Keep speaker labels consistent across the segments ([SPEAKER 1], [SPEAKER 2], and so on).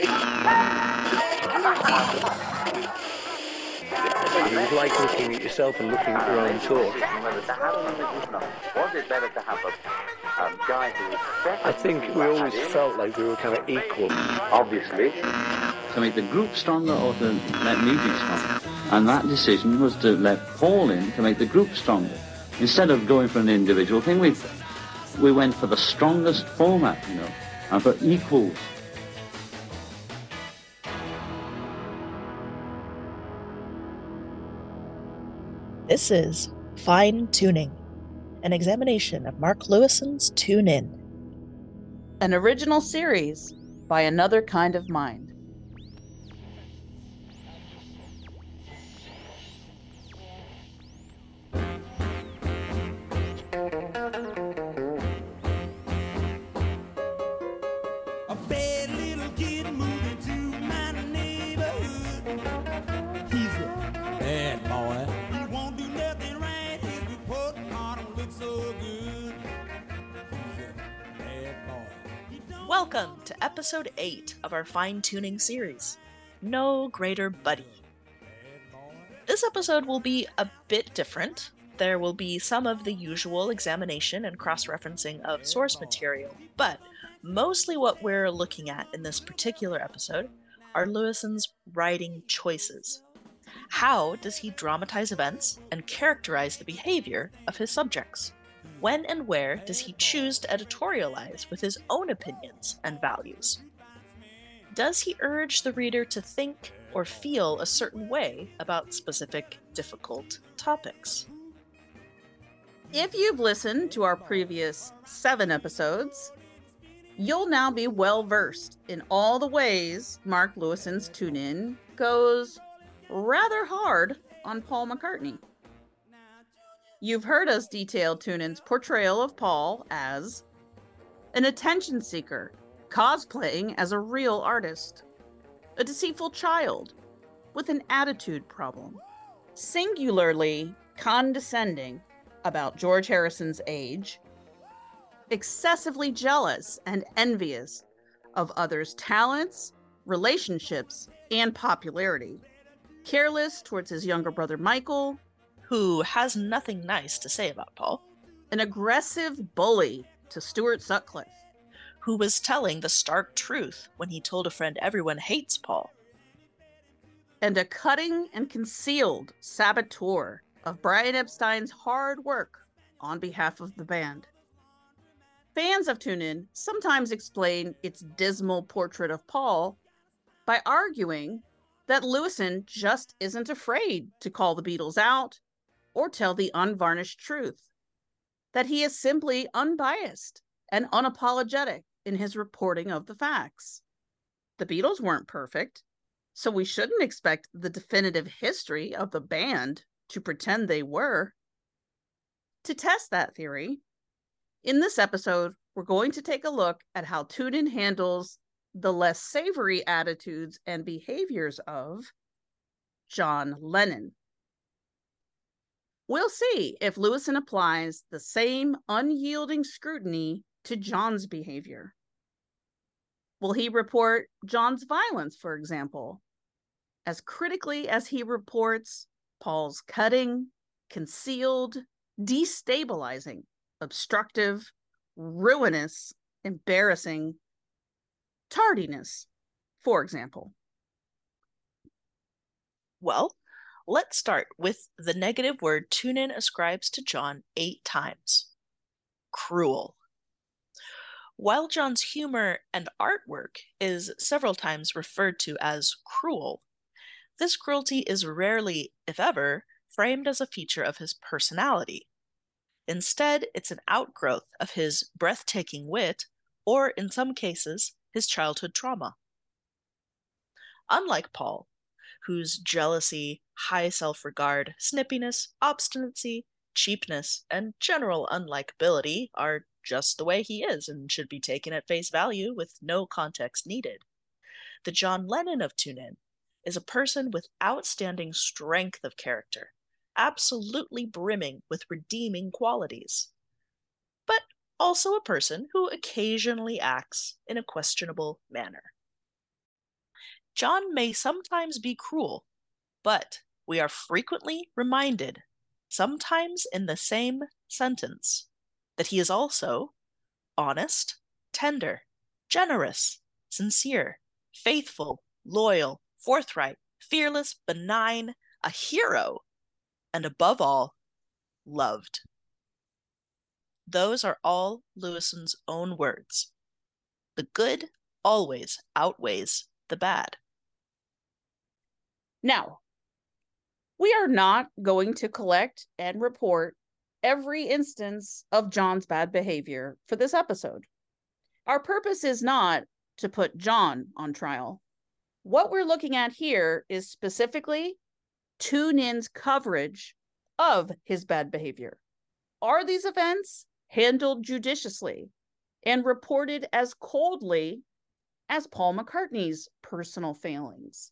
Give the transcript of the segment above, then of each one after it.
[SPEAKER 1] right? It was like looking at yourself and looking at your own talk.
[SPEAKER 2] Was it better to have a, a guy who was
[SPEAKER 1] I think we always felt like we were kind of equal.
[SPEAKER 2] obviously
[SPEAKER 3] to make the group stronger or to let me be stronger. And that decision was to let Paul in to make the group stronger. Instead of going for an individual thing, we we went for the strongest format, you know, and for equals.
[SPEAKER 4] This is Fine Tuning, an examination of Mark Lewisohn's Tune In.
[SPEAKER 5] an original series by Another Kind of Mind.
[SPEAKER 4] Welcome to episode 8 of our Fine Tuning series No Greater Buddy. This episode will be a bit different. There will be some of the usual examination and cross referencing of source material, but mostly what we're looking at in this particular episode are Lewisohn's writing choices. How does he dramatize events and characterize the behavior of his subjects? When and where does he choose to editorialize with his own opinions and values? Does he urge the reader to think or feel a certain way about specific difficult topics?
[SPEAKER 5] If you've listened to our previous seven episodes, you'll now be well versed in all the ways Mark Lewisohn's Tune In goes rather hard on Paul McCartney. You've heard us detail Tune In's portrayal of Paul as an attention seeker, cosplaying as a real artist, a deceitful child with an attitude problem, singularly condescending about George Harrison's age, excessively jealous and envious of others' talents, relationships, and popularity, careless towards his younger brother Michael,
[SPEAKER 4] Who has nothing nice to say about Paul,
[SPEAKER 5] an aggressive bully to Stuart Sutcliffe,
[SPEAKER 4] who was telling the stark truth when he told a friend everyone hates Paul,
[SPEAKER 5] and a cutting and concealed saboteur of Brian Epstein's hard work on behalf of the band. Fans of Tune In sometimes explain its dismal portrait of Paul by arguing that Lewisohn just isn't afraid to call the Beatles out or tell the unvarnished truth, that he is simply unbiased and unapologetic in his reporting of the facts. The Beatles weren't perfect, so we shouldn't expect the definitive history of the band to pretend they were. To test that theory, in this episode, we're going to take a look at how Tune In handles the less savory attitudes and behaviors of John Lennon. We'll see if Lewisohn applies the same unyielding scrutiny to John's behavior. Will he report John's violence, for example, as critically as he reports Paul's cutting, concealed, destabilizing, obstructive, ruinous, embarrassing tardiness, for example?
[SPEAKER 4] Well, let's start with the negative word Tune In ascribes to John eight times cruel. While John's humor and artwork is several times referred to as cruel, this cruelty is rarely, if ever, framed as a feature of his personality. Instead, it's an outgrowth of his breathtaking wit, or in some cases, his childhood trauma. Unlike Paul, whose jealousy, high self regard, snippiness, obstinacy, cheapness, and general unlikability are just the way he is and should be taken at face value with no context needed. The John Lennon of Tune In is a person with outstanding strength of character, absolutely brimming with redeeming qualities, but also a person who occasionally acts in a questionable manner. John may sometimes be cruel, but we are frequently reminded, sometimes in the same sentence, that he is also honest, tender, generous, sincere, faithful, loyal, forthright, fearless, benign, a hero, and above all, loved. Those are all Lewisohn's own words. The good always outweighs the bad.
[SPEAKER 5] Now, we are not going to collect and report every instance of John's bad behavior for this episode. Our purpose is not to put John on trial. What we're looking at here is specifically Tune In's coverage of his bad behavior. Are these events handled judiciously and reported as coldly as Paul McCartney's personal failings?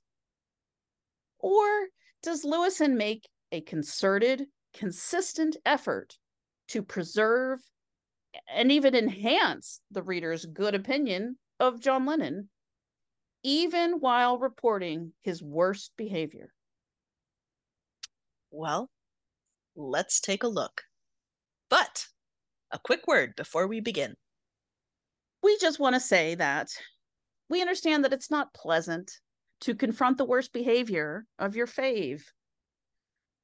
[SPEAKER 5] Or does Lewisohn make a concerted, consistent effort to preserve and even enhance the reader's good opinion of John Lennon, even while reporting his worst behavior?
[SPEAKER 4] Well, let's take a look. But a quick word before we begin.
[SPEAKER 5] We just want to say that we understand that it's not pleasant to confront the worst behavior of your fave.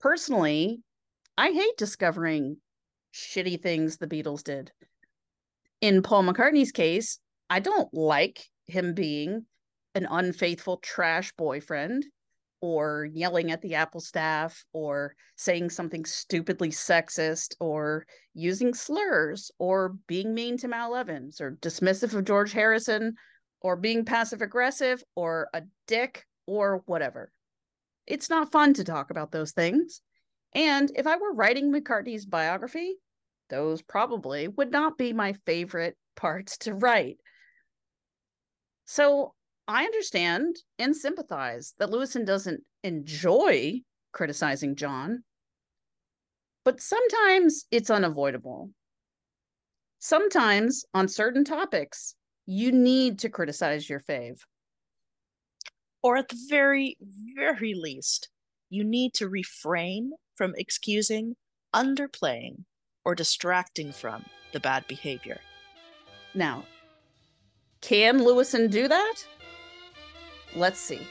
[SPEAKER 5] Personally, I hate discovering shitty things the Beatles did. In Paul McCartney's case, I don't like him being an unfaithful trash boyfriend or yelling at the Apple staff or saying something stupidly sexist or using slurs or being mean to Mal Evans or dismissive of George Harrison or being passive aggressive or a dick or whatever. It's not fun to talk about those things. And if I were writing McCartney's biography, those probably would not be my favorite parts to write. So I understand and sympathize that Lewisohn doesn't enjoy criticizing John, but sometimes it's unavoidable. Sometimes on certain topics, you need to criticize your fave.
[SPEAKER 4] Or at the very, very least, you need to refrain from excusing, underplaying, or distracting from the bad behavior.
[SPEAKER 5] Now, can Lewisohn do that? Let's see.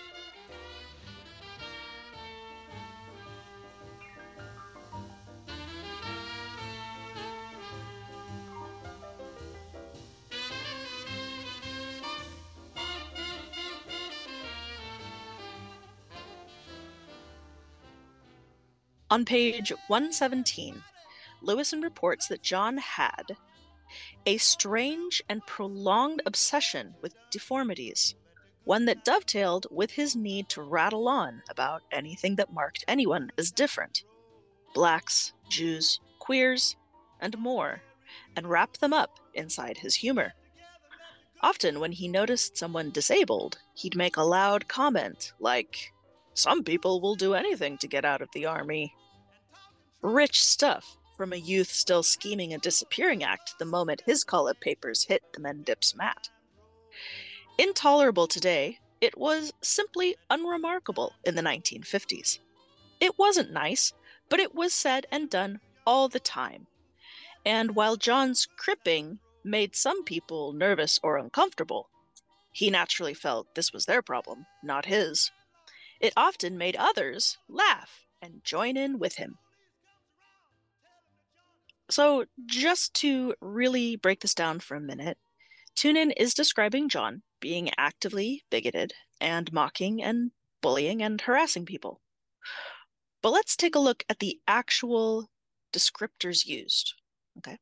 [SPEAKER 4] On page 117, Lewisohn reports that John had a strange and prolonged obsession with deformities, one that dovetailed with his need to rattle on about anything that marked anyone as different blacks, Jews, queers, and more, and wrap them up inside his humor. Often, when he noticed someone disabled, he'd make a loud comment like, Some people will do anything to get out of the army. Rich stuff from a youth still scheming a disappearing act the moment his call up papers hit the Mendip's mat. Intolerable today, it was simply unremarkable in the 1950s. It wasn't nice, but it was said and done all the time. And while John's cripping made some people nervous or uncomfortable, he naturally felt this was their problem, not his. It often made others laugh and join in with him. So, just to really break this down for a minute, Tune In is describing John being actively bigoted and mocking and bullying and harassing people. But let's take a look at the actual descriptors used. Okay.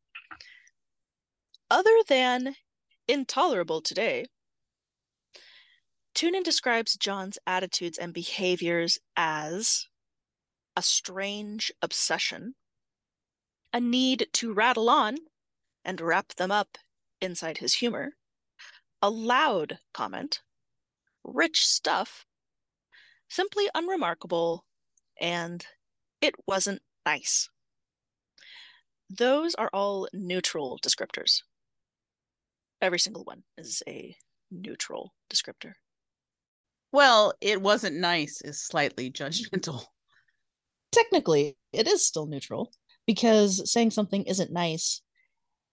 [SPEAKER 4] Other than intolerable today, Tune In describes John's attitudes and behaviors as a strange obsession a need to rattle on and wrap them up inside his humor, a loud comment, rich stuff, simply unremarkable, and it wasn't nice. Those are all neutral descriptors. Every single one is a neutral descriptor.
[SPEAKER 5] Well, it wasn't nice is slightly judgmental.
[SPEAKER 4] Technically, it is still neutral because saying something isn't nice,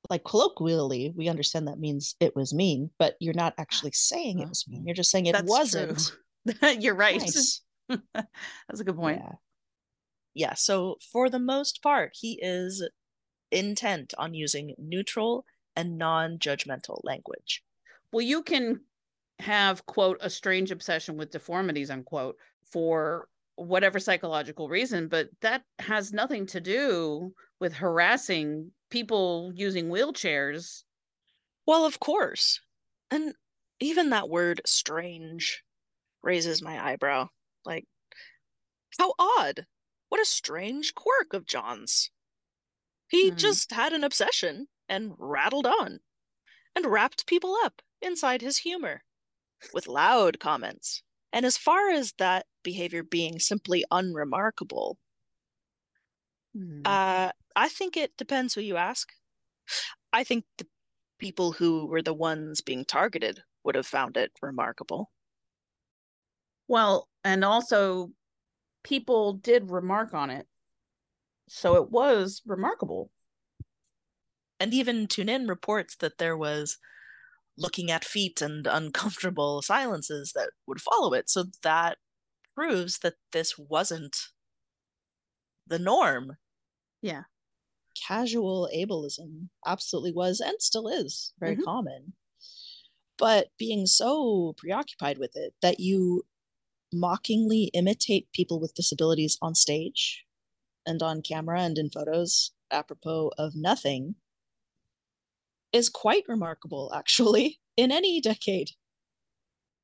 [SPEAKER 4] like colloquially, we understand that means it was mean, but you're not actually saying it was mean. Uh-huh. You're just saying it
[SPEAKER 5] That's
[SPEAKER 4] wasn't
[SPEAKER 5] true. You're right.
[SPEAKER 4] nice.
[SPEAKER 5] That's a good point.
[SPEAKER 4] Yeah. Yeah. So for the most part, he is intent on using neutral and non-judgmental language.
[SPEAKER 5] Well, you can have, quote, a strange obsession with deformities, unquote, for whatever psychological reason, but that has nothing to do with harassing people using wheelchairs.
[SPEAKER 4] Well, of course. And even that word strange raises my eyebrow. Like, how odd. What a strange quirk of John's. He
[SPEAKER 5] Mhm.
[SPEAKER 4] just had an obsession and rattled on and wrapped people up inside his humor with loud comments. And as far as that behavior being simply unremarkable,
[SPEAKER 5] Hmm.
[SPEAKER 4] uh, I think it depends who you ask. I think the people who were the ones being targeted would have found it remarkable.
[SPEAKER 5] Well, and also people did remark on it. So it was remarkable.
[SPEAKER 4] And even Tune In reports that there was looking at feet and uncomfortable silences that would follow it. So that proves that this wasn't the norm.
[SPEAKER 5] Yeah.
[SPEAKER 4] Casual ableism absolutely was and still is very
[SPEAKER 5] Mhm.
[SPEAKER 4] common. But being so preoccupied with it that you mockingly imitate people with disabilities on stage and on camera and in photos apropos of nothing is quite remarkable, actually, in any decade.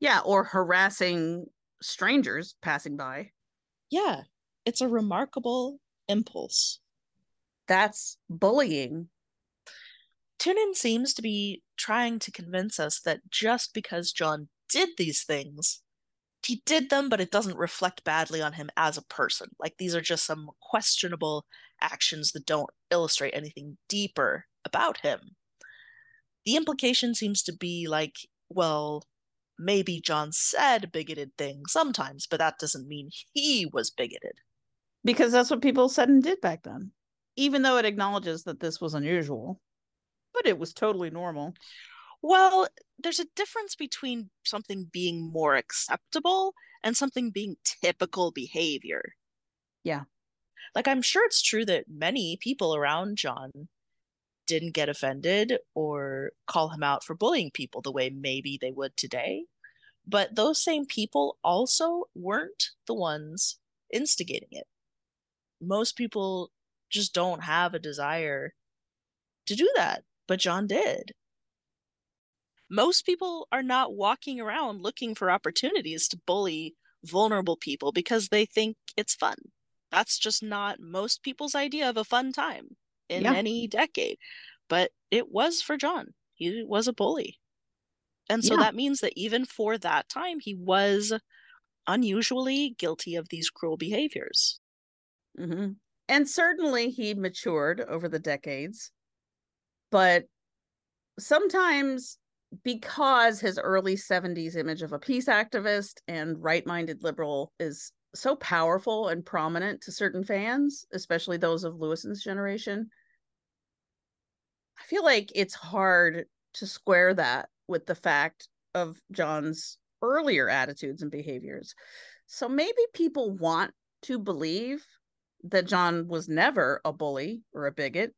[SPEAKER 5] Yeah, or harassing strangers passing by.
[SPEAKER 4] Yeah, it's a remarkable impulse.
[SPEAKER 5] That's bullying.
[SPEAKER 4] Tune In seems to be trying to convince us that just because John did these things, he did them, but it doesn't reflect badly on him as a person. Like these are just some questionable actions that don't illustrate anything deeper about him. The implication seems to be like, well, maybe John said bigoted things sometimes, but that doesn't mean he was bigoted.
[SPEAKER 5] Because that's what people said and did back then. Even though it acknowledges that this was unusual. But it was totally normal.
[SPEAKER 4] Well, there's a difference between something being more acceptable and something being typical behavior.
[SPEAKER 5] Yeah.
[SPEAKER 4] Like, I'm sure it's true that many people around John didn't get offended or call him out for bullying people the way maybe they would today. But those same people also weren't the ones instigating it. Most people just don't have a desire to do that, but John did most people are not walking around looking for opportunities to bully vulnerable people because they think it's fun. That's just not most people's idea of a fun time in
[SPEAKER 5] Yeah.
[SPEAKER 4] any decade. But it was for John. He was a bully. And so
[SPEAKER 5] Yeah.
[SPEAKER 4] that means that even for that time, he was unusually guilty of these cruel behaviors.
[SPEAKER 5] hmm And certainly he matured over the decades. But sometimes because his early 70s image of a peace activist and right minded liberal is so powerful and prominent to certain fans, especially those of Lewisohn's generation, I feel like it's hard to square that with the fact of John's earlier attitudes and behaviors. So maybe people want to believe that John was never a bully or a bigot.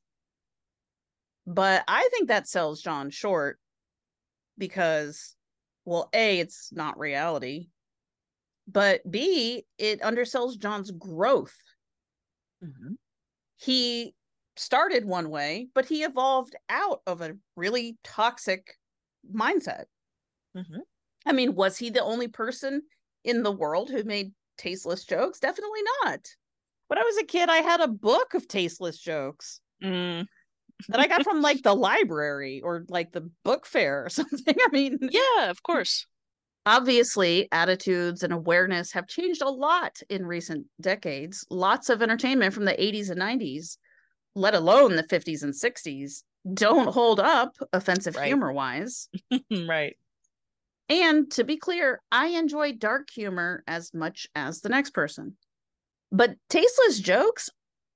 [SPEAKER 5] But I think that sells John short because, well, A, it's not reality, but B, it undersells John's growth.
[SPEAKER 4] Mhm.
[SPEAKER 5] He started one way, but he evolved out of a really toxic mindset.
[SPEAKER 4] Mhm.
[SPEAKER 5] I mean, was he the only person in the world who made tasteless jokes? Definitely not. When I was a kid, I had a book of tasteless jokes
[SPEAKER 4] Mm,
[SPEAKER 5] that I got from like the library or like the book fair or something. I mean,
[SPEAKER 4] yeah, of course.
[SPEAKER 5] Obviously, attitudes and awareness have changed a lot in recent decades. Lots of entertainment from the 80s and 90s, let alone the 50s and 60s, don't hold up offensive
[SPEAKER 4] Right.
[SPEAKER 5] humor wise.
[SPEAKER 4] right.
[SPEAKER 5] And to be clear, I enjoy dark humor as much as the next person. But tasteless jokes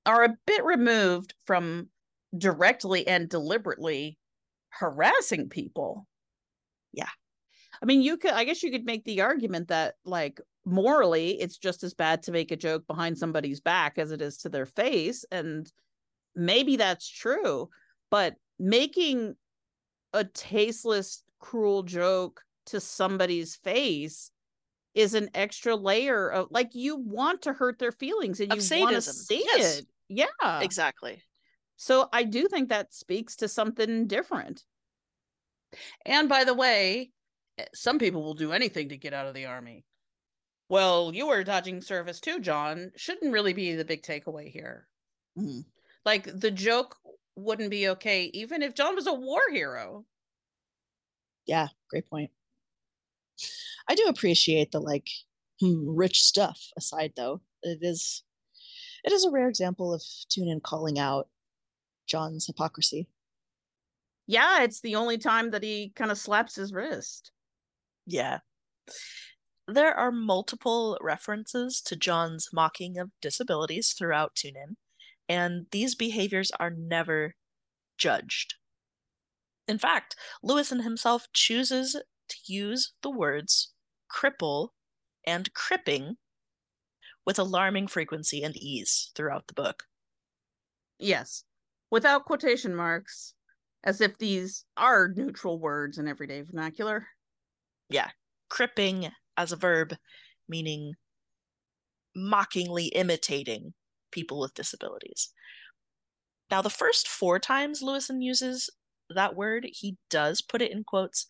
[SPEAKER 5] are a bit removed from directly and deliberately harassing people. I mean, you could, I guess you could make the argument that, like, morally, it's just as bad to make a joke behind somebody's back as it is to their face. And maybe that's true. But making a tasteless, cruel joke to somebody's face is an extra layer of like you want to hurt their feelings and you want to see
[SPEAKER 4] Yes.
[SPEAKER 5] it. Yeah.
[SPEAKER 4] Exactly.
[SPEAKER 5] So I do think that speaks to something different. And by the way, some people will do anything to get out of the army. Well, you were dodging service too, John. Shouldn't really be the big takeaway here.
[SPEAKER 4] Mhm.
[SPEAKER 5] Like the joke wouldn't be okay even if John was a war hero.
[SPEAKER 4] Yeah, great point. I do appreciate the like hmm, rich stuff aside though. It is it is a rare example of Tune In calling out John's hypocrisy.
[SPEAKER 5] Yeah, it's the only time that he kind of slaps his wrist.
[SPEAKER 4] Yeah. There are multiple references to John's mocking of disabilities throughout Tune In, and these behaviors are never judged. In fact, Lewisohn himself chooses to use the words cripple and cripping with alarming frequency and ease throughout the book.
[SPEAKER 5] Yes, without quotation marks, as if these are neutral words in everyday vernacular.
[SPEAKER 4] Yeah, cripping as a verb, meaning mockingly imitating people with disabilities. Now, the first four times Lewisohn uses that word, he does put it in quotes,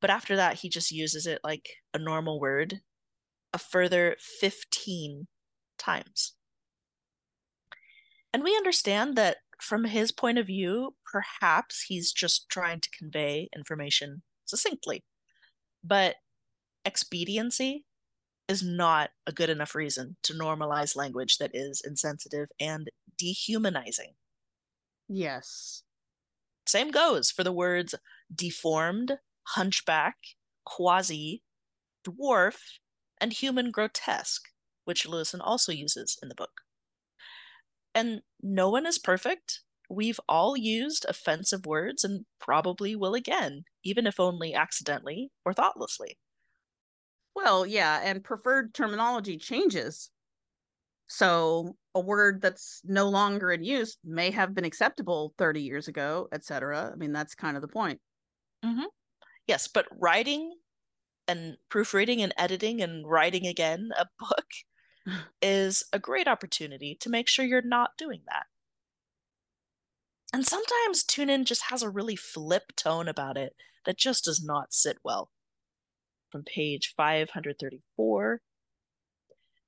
[SPEAKER 4] but after that, he just uses it like a normal word a further 15 times. And we understand that from his point of view, perhaps he's just trying to convey information succinctly. But expediency is not a good enough reason to normalize language that is insensitive and dehumanizing.
[SPEAKER 5] Yes.
[SPEAKER 4] Same goes for the words deformed, hunchback, quasi, dwarf, and human grotesque, which Lewisohn also uses in the book. And no one is perfect. We've all used offensive words and probably will again, even if only accidentally or thoughtlessly.
[SPEAKER 5] Well, yeah, and preferred terminology changes. So a word that's no longer in use may have been acceptable 30 years ago, etc. I mean, that's kind of the point. Mm-hmm.
[SPEAKER 4] Yes, but writing and proofreading and editing and writing again a book is a great opportunity to make sure you're not doing that. And sometimes Tune In just has a really flip tone about it that just does not sit well. From page 534,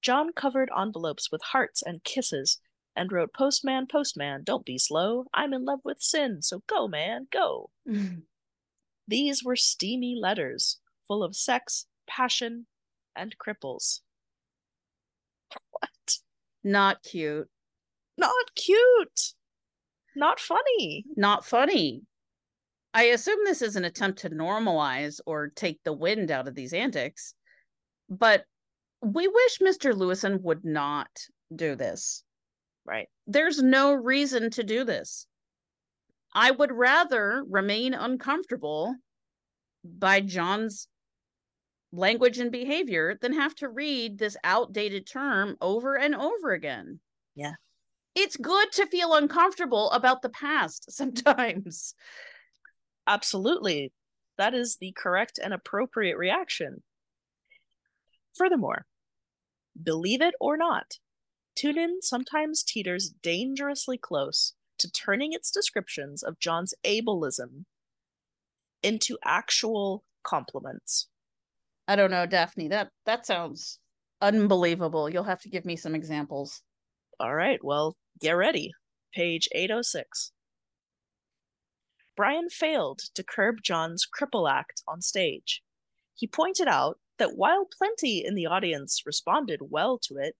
[SPEAKER 4] John covered envelopes with hearts and kisses and wrote, Postman, postman, don't be slow. I'm in love with sin, so go, man, go. These were steamy letters, full of sex, passion, and cripples. What?
[SPEAKER 5] Not cute.
[SPEAKER 4] Not cute. Not funny.
[SPEAKER 5] Not funny. I assume this is an attempt to normalize or take the wind out of these antics, but we wish Mr. Lewisohn would not do this.
[SPEAKER 4] Right.
[SPEAKER 5] There's no reason to do this. I would rather remain uncomfortable by John's language and behavior than have to read this outdated term over and over again.
[SPEAKER 4] Yeah.
[SPEAKER 5] It's good to feel uncomfortable about the past sometimes.
[SPEAKER 4] Absolutely. That is the correct and appropriate reaction. Furthermore, believe it or not, Tune In sometimes teeters dangerously close to turning its descriptions of John's ableism into actual compliments.
[SPEAKER 5] I don't know, Daphne. That that sounds unbelievable. You'll have to give me some examples.
[SPEAKER 4] All right, well, get ready. Page 806. Brian failed to curb John's cripple act on stage. He pointed out that while plenty in the audience responded well to it,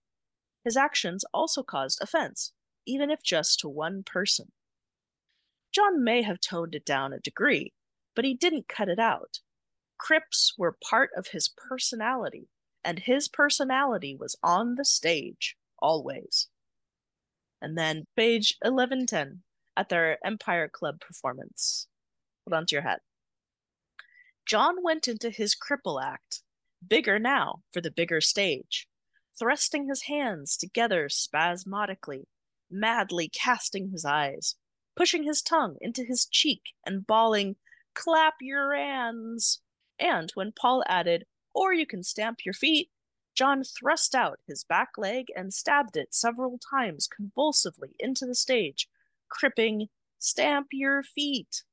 [SPEAKER 4] his actions also caused offense, even if just to one person. John may have toned it down a degree, but he didn't cut it out. Crips were part of his personality, and his personality was on the stage always. And then page 1110 at their Empire Club performance. Hold on to your hat. John went into his cripple act, bigger now for the bigger stage, thrusting his hands together spasmodically, madly casting his eyes, pushing his tongue into his cheek and bawling, Clap your hands! And when Paul added, Or you can stamp your feet, John thrust out his back leg and stabbed it several times convulsively into the stage, cripping, Stamp your feet!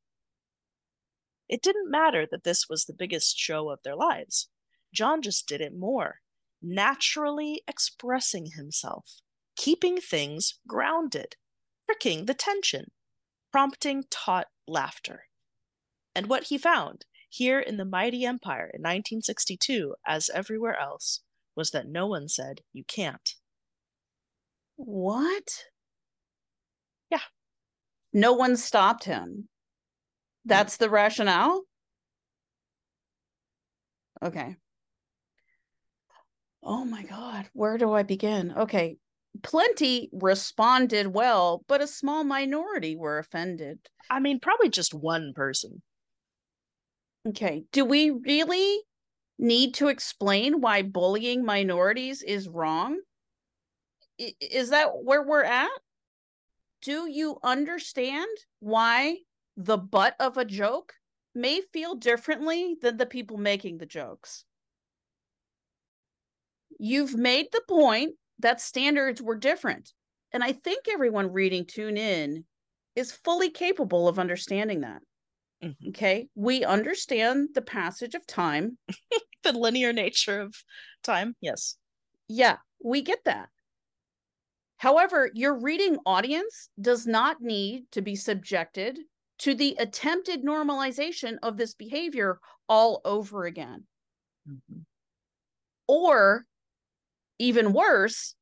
[SPEAKER 4] It didn't matter that this was the biggest show of their lives. John just did it more, naturally expressing himself, keeping things grounded, pricking the tension, prompting taut laughter. And what he found here in the mighty empire in 1962, as everywhere else, was that no one said, You can't.
[SPEAKER 5] What?
[SPEAKER 4] Yeah.
[SPEAKER 5] No one stopped him. That's the rationale? Okay. Oh my God. Where do I begin? Okay. Plenty responded well, but a small minority were offended.
[SPEAKER 4] I mean, probably just one person.
[SPEAKER 5] Okay. Do we really need to explain why bullying minorities is wrong? Is that where we're at? Do you understand why the butt of a joke may feel differently than the people making the jokes? You've made the point that standards were different. And I think everyone reading Tune In is fully capable of understanding that.
[SPEAKER 4] Mhm.
[SPEAKER 5] Okay. We understand the passage of time.
[SPEAKER 4] The linear nature of time. Yes.
[SPEAKER 5] Yeah, we get that. However, your reading audience does not need to be subjected to the attempted normalization of this behavior all over again. Or even worse,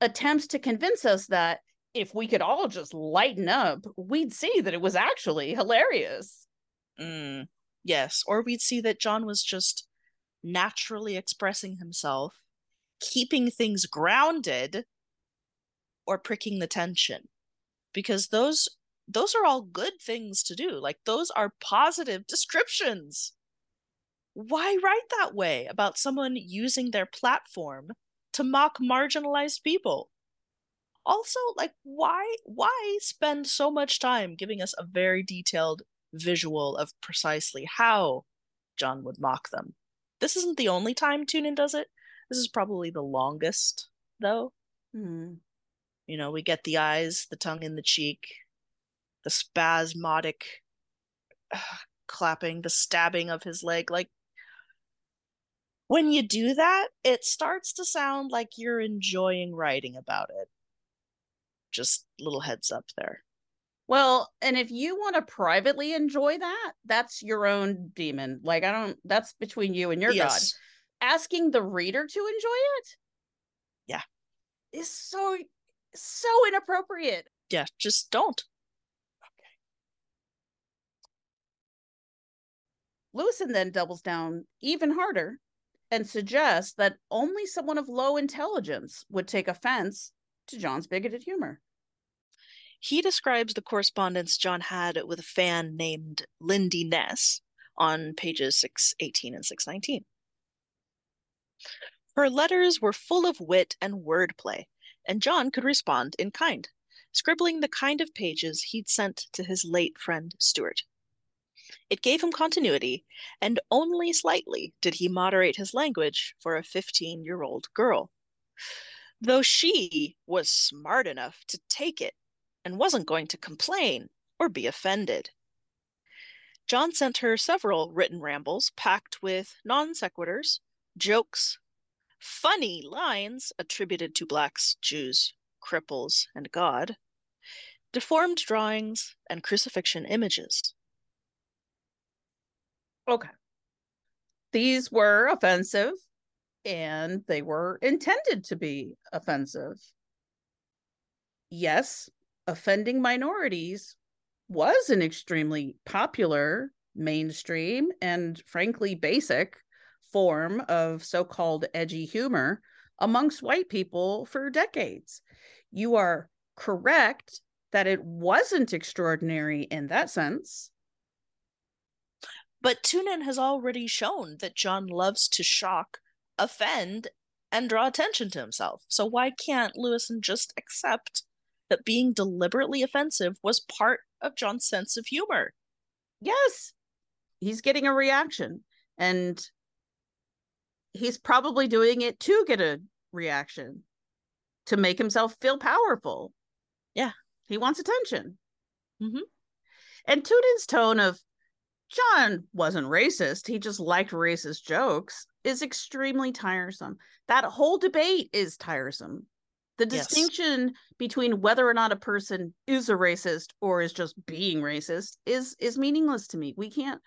[SPEAKER 5] attempts to convince us that if we could all just lighten up, we'd see that it was actually hilarious.
[SPEAKER 4] Mm, yes. Or we'd see that John was just naturally expressing himself, keeping things grounded, or pricking the tension. Because those those are all good things to do. Like those are positive descriptions. Why write that way about someone using their platform to mock marginalized people? Also, like why why spend so much time giving us a very detailed visual of precisely how John would mock them? This isn't the only time Tune In does it. This is probably the longest, though.
[SPEAKER 5] Hmm.
[SPEAKER 4] You know, we get the eyes, the tongue in the cheek, the spasmodic uh, clapping, the stabbing of his leg. Like, when you do that, it starts to sound like you're enjoying writing about it. Just little heads up there.
[SPEAKER 5] Well, and if you want to privately enjoy that, that's your own demon. Like I don't that's between you and your
[SPEAKER 4] yes.
[SPEAKER 5] god. Asking the reader to enjoy it?
[SPEAKER 4] Yeah.
[SPEAKER 5] Is so so inappropriate.
[SPEAKER 4] Yeah, just don't.
[SPEAKER 5] Okay. Lewisohn then doubles down even harder and suggests that only someone of low intelligence would take offense to John's bigoted humor.
[SPEAKER 4] He describes the correspondence John had with a fan named Lindy Ness on pages 618 and 619. Her letters were full of wit and wordplay, and John could respond in kind, scribbling the kind of pages he'd sent to his late friend Stuart. It gave him continuity, and only slightly did he moderate his language for a 15 year old girl. Though she was smart enough to take it and wasn't going to complain or be offended. John sent her several written rambles packed with non sequiturs, jokes, funny lines attributed to blacks, Jews, cripples, and God, deformed drawings, and crucifixion images.
[SPEAKER 5] Okay. These were offensive and they were intended to be offensive. Yes, offending minorities was an extremely popular mainstream and frankly basic form of so called edgy humor amongst white people for decades. You are correct that it wasn't extraordinary in that sense.
[SPEAKER 4] But Tune In has already shown that John loves to shock, offend, and draw attention to himself. So why can't Lewisohn just accept that being deliberately offensive was part of John's sense of humor?
[SPEAKER 5] Yes, he's getting a reaction. And he's probably doing it to get a reaction to make himself feel powerful.
[SPEAKER 4] Yeah.
[SPEAKER 5] He wants attention.
[SPEAKER 4] Mhm.
[SPEAKER 5] And Tune In's tone of John wasn't racist, he just liked racist jokes is extremely tiresome. That whole debate is tiresome. The
[SPEAKER 4] Yes.
[SPEAKER 5] distinction between whether or not a person is a racist or is just being racist is is meaningless to me. We can't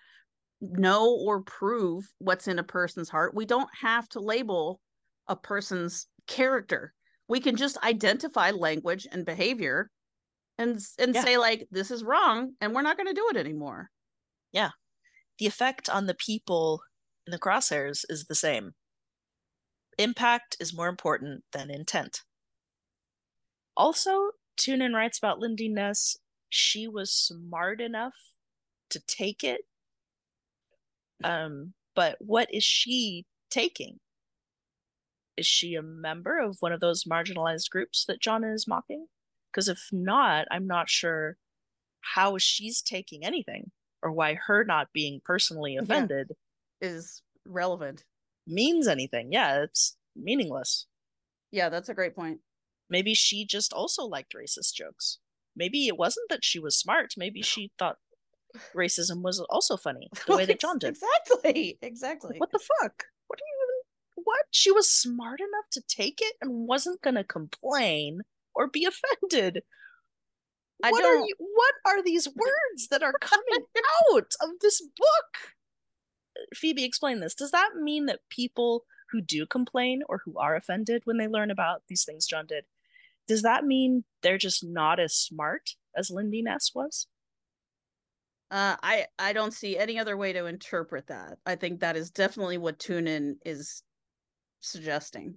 [SPEAKER 5] know or prove what's in a person's heart. We don't have to label a person's character. We can just identify language and behavior and and
[SPEAKER 4] Yeah.
[SPEAKER 5] say like this is wrong and we're not going to do it anymore. Yeah.
[SPEAKER 4] The effect on the people in the crosshairs is the same. Impact is more important than intent. Also, Tune In writes about Lindy Ness. She was smart enough to take it. Um, but what is she taking? Is she a member of one of those marginalized groups that John is mocking? Because if not, I'm not sure how she's taking anything or why her not being personally offended
[SPEAKER 5] Is relevant.
[SPEAKER 4] means anything. Yeah, it's meaningless.
[SPEAKER 5] Yeah, that's a great point.
[SPEAKER 4] Maybe she just also liked racist jokes. Maybe it wasn't that she was smart. Maybe she thought racism was also funny, the way that John did.
[SPEAKER 5] Exactly. Exactly.
[SPEAKER 4] What the fuck? What are you even what? She was smart enough to take it and wasn't gonna complain or be offended.
[SPEAKER 5] I
[SPEAKER 4] what are
[SPEAKER 5] don't-
[SPEAKER 4] you what are these words that are coming out of this book? Phoebe, explain this. Does that mean that people who do complain or who are offended when they learn about these things John did, does that mean they're just not as smart as Lindy Ness was?
[SPEAKER 5] Uh, I I don't see any other way to interpret that. I think that is definitely what Tune In is suggesting.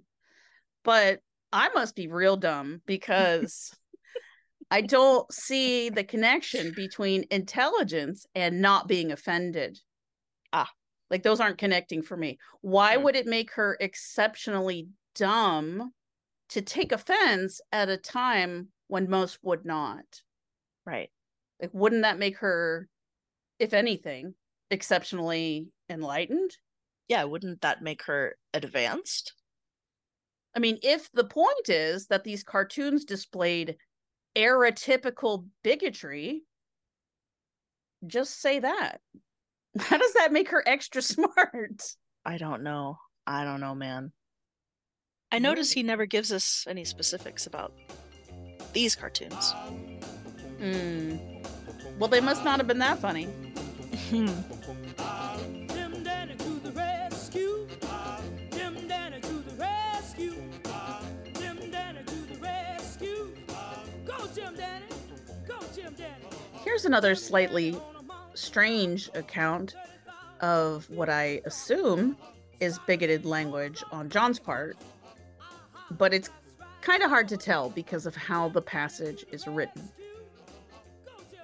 [SPEAKER 5] But I must be real dumb because I don't see the connection between intelligence and not being offended.
[SPEAKER 4] Ah.
[SPEAKER 5] Like those aren't connecting for me. Why would it make her exceptionally dumb to take offense at a time when most would not?
[SPEAKER 4] Right.
[SPEAKER 5] Like, wouldn't that make her, if anything, exceptionally enlightened?
[SPEAKER 4] Yeah, wouldn't that make her advanced?
[SPEAKER 5] I mean, if the point is that these cartoons displayed atypical bigotry, just say that. How does that make her extra smart?
[SPEAKER 4] I don't know. I don't know, man. I notice he never gives us any specifics about these cartoons.
[SPEAKER 5] Hmm. Well, they must not have been that funny.
[SPEAKER 4] Hmm.
[SPEAKER 5] Here's another slightly strange account of what I assume is bigoted language on John's part, but it's kind of hard to tell because of how the passage is written.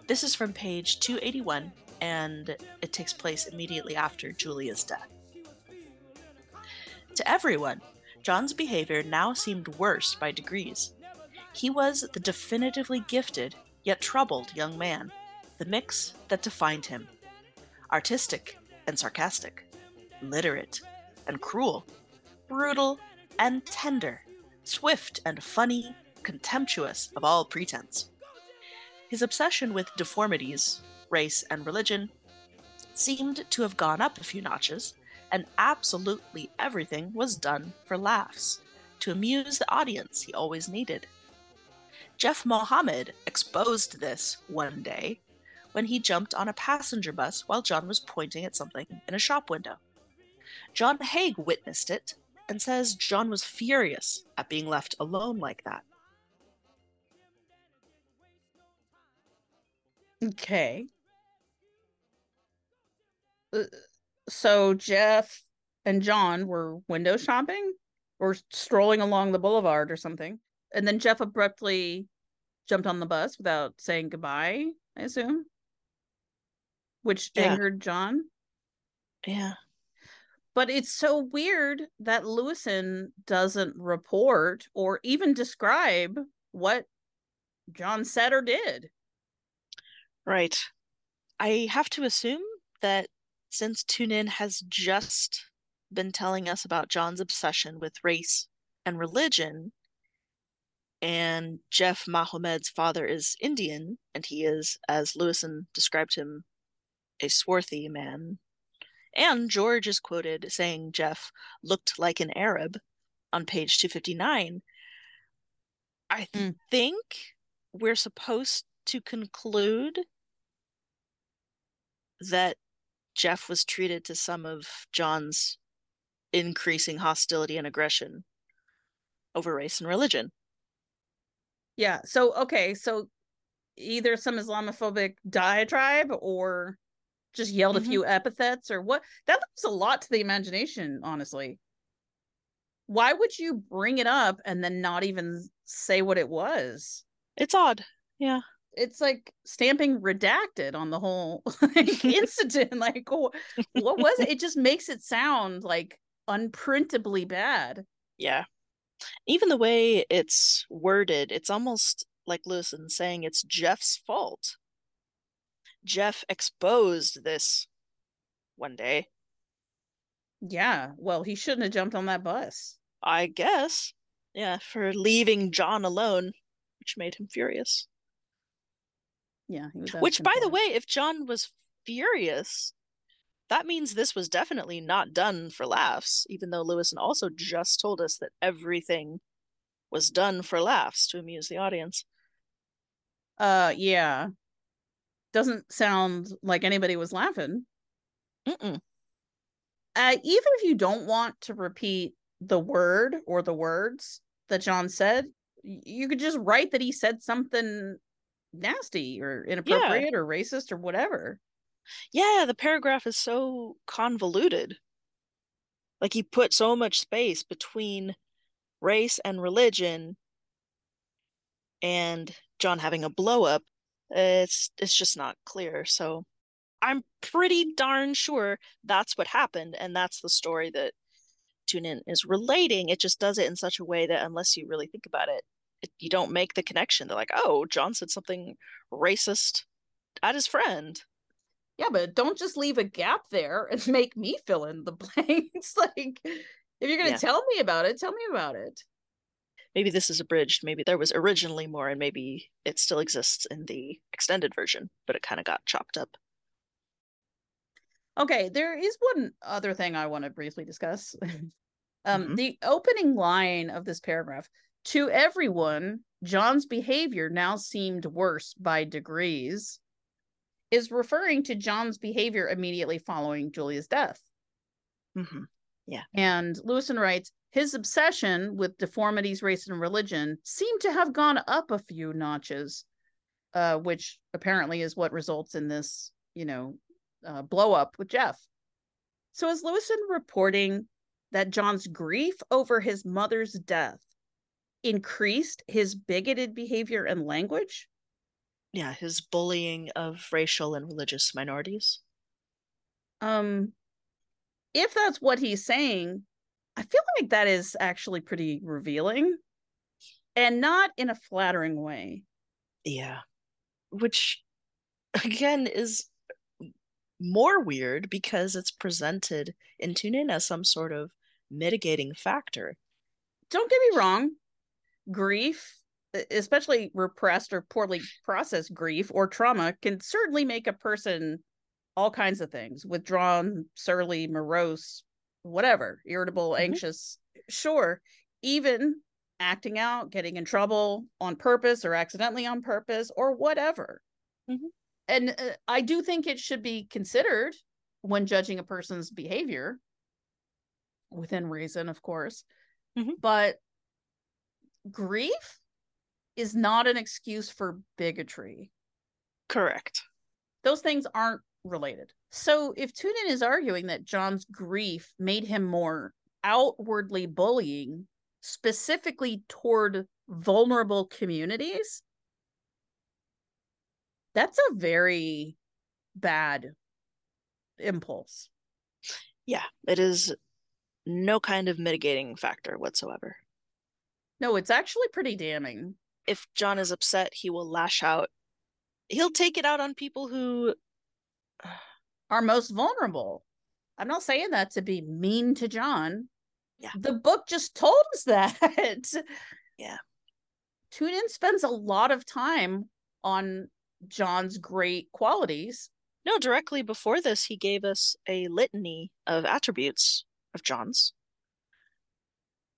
[SPEAKER 4] This is from page 281, and it takes place immediately after Julia's death. To everyone, John's behavior now seemed worse by degrees. He was the definitively gifted, yet troubled young man, the mix that defined him artistic and sarcastic, literate and cruel, brutal and tender, swift and funny, contemptuous of all pretense. His obsession with deformities, race, and religion seemed to have gone up a few notches, and absolutely everything was done for laughs, to amuse the audience he always needed. Geoff Mohammed exposed this one day when he jumped on a passenger bus while John was pointing at something in a shop window. John Hague witnessed it and says John was furious at being left alone like that.
[SPEAKER 5] Okay. Uh, so Jeff and John were window shopping or strolling along the boulevard or something. And then Jeff abruptly jumped on the bus without saying goodbye, I assume. Which
[SPEAKER 4] Yeah.
[SPEAKER 5] angered John.
[SPEAKER 4] Yeah.
[SPEAKER 5] But it's so weird that Lewisohn doesn't report or even describe what John said or did.
[SPEAKER 4] Right. I have to assume that since Tune In has just been telling us about John's obsession with race and religion, and Geoff Mohammed's father is Indian, and he is, as Lewisohn described him, a swarthy man. And George is quoted saying Geoff looked like an Arab on page 259. I
[SPEAKER 5] Mm.
[SPEAKER 4] think we're supposed to conclude that Geoff was treated to some of John's increasing hostility and aggression over race and religion.
[SPEAKER 5] Yeah. So okay, so either some Islamophobic diatribe or just yelled
[SPEAKER 4] Mhm.
[SPEAKER 5] a few epithets or what that leaves a lot to the imagination, honestly. Why would you bring it up and then not even say what it was?
[SPEAKER 4] It's odd. Yeah.
[SPEAKER 5] It's like stamping redacted on the whole like, incident. Like, what was it? It just makes it sound like unprintably bad.
[SPEAKER 4] Yeah. Even the way it's worded, it's almost like Lewisohn saying it's Geoff's fault. Geoff exposed this one day,
[SPEAKER 5] Yeah. Well, he shouldn't have jumped on that bus.
[SPEAKER 4] I guess. Yeah, for leaving John alone, which made him furious.
[SPEAKER 5] Yeah. He was
[SPEAKER 4] Which, by the way, if John was furious, that means this was definitely not done for laughs, even though Lewisohn also just told us that everything was done for laughs to amuse the audience.
[SPEAKER 5] Uh, yeah. Doesn't sound like anybody was laughing.
[SPEAKER 4] Mm-mm.
[SPEAKER 5] Uh, even if you don't want to repeat the word or the words that John said, you could just write that he said something nasty or inappropriate or racist or whatever.
[SPEAKER 4] Yeah, the paragraph is so convoluted. Like he put so much space between race and religion and John having a blow up. It's it's just not clear. So I'm pretty darn sure that's what happened and that's the story that Tune In is relating. It just does it in such a way that unless you really think about it, it you don't make the connection. They're like, "Oh, John said something racist at his friend."
[SPEAKER 5] Yeah, but don't just leave a gap there and make me fill in the blanks. like, if you're going to
[SPEAKER 4] Yeah.
[SPEAKER 5] tell me about it, tell me about it.
[SPEAKER 4] Maybe this is abridged. Maybe there was originally more, and maybe it still exists in the extended version, but it kind of got chopped up.
[SPEAKER 5] Okay, there is one other thing I want to briefly discuss. um,
[SPEAKER 4] Mhm.
[SPEAKER 5] The opening line of this paragraph to everyone, John's behavior now seemed worse by degrees, is referring to John's behavior immediately following Julia's death.
[SPEAKER 4] hmm Yeah.
[SPEAKER 5] And Lewisohn writes, his obsession with deformities, race, and religion seemed to have gone up a few notches, uh, which apparently is what results in this, you know, uh, blow up with Geoff. So is Lewisohn reporting that John's grief over his mother's death increased his bigoted behavior and language?
[SPEAKER 4] Yeah, his bullying of racial and religious minorities.
[SPEAKER 5] Um, if that's what he's saying, I feel like that is actually pretty revealing and not in a flattering way.
[SPEAKER 4] Yeah. Which, again, is more weird because it's presented in Tune In as some sort of mitigating factor.
[SPEAKER 5] Don't get me wrong, grief, especially repressed or poorly processed grief or trauma, can certainly make a person all kinds of things withdrawn, surly, morose, whatever, irritable,
[SPEAKER 4] Mhm.
[SPEAKER 5] anxious. Sure, even acting out, getting in trouble on purpose or accidentally on purpose or whatever.
[SPEAKER 4] Mhm.
[SPEAKER 5] And uh, I do think it should be considered when judging a person's behavior within reason, of course.
[SPEAKER 4] Mhm.
[SPEAKER 5] But grief is not an excuse for bigotry.
[SPEAKER 4] Correct.
[SPEAKER 5] Those things aren't related. So if Tune In is arguing that John's grief made him more outwardly bullying, specifically toward vulnerable communities, that's a very bad impulse.
[SPEAKER 4] Yeah, it is no kind of mitigating factor whatsoever.
[SPEAKER 5] No, it's actually pretty damning.
[SPEAKER 4] If John is upset, he will lash out. He'll take it out on people who
[SPEAKER 5] Are most vulnerable. I'm not saying that to be mean to John.
[SPEAKER 4] Yeah.
[SPEAKER 5] The book just told us that.
[SPEAKER 4] Yeah.
[SPEAKER 5] Tune In spends a lot of time on John's great qualities.
[SPEAKER 4] No, directly before this, he gave us a litany of attributes of John's.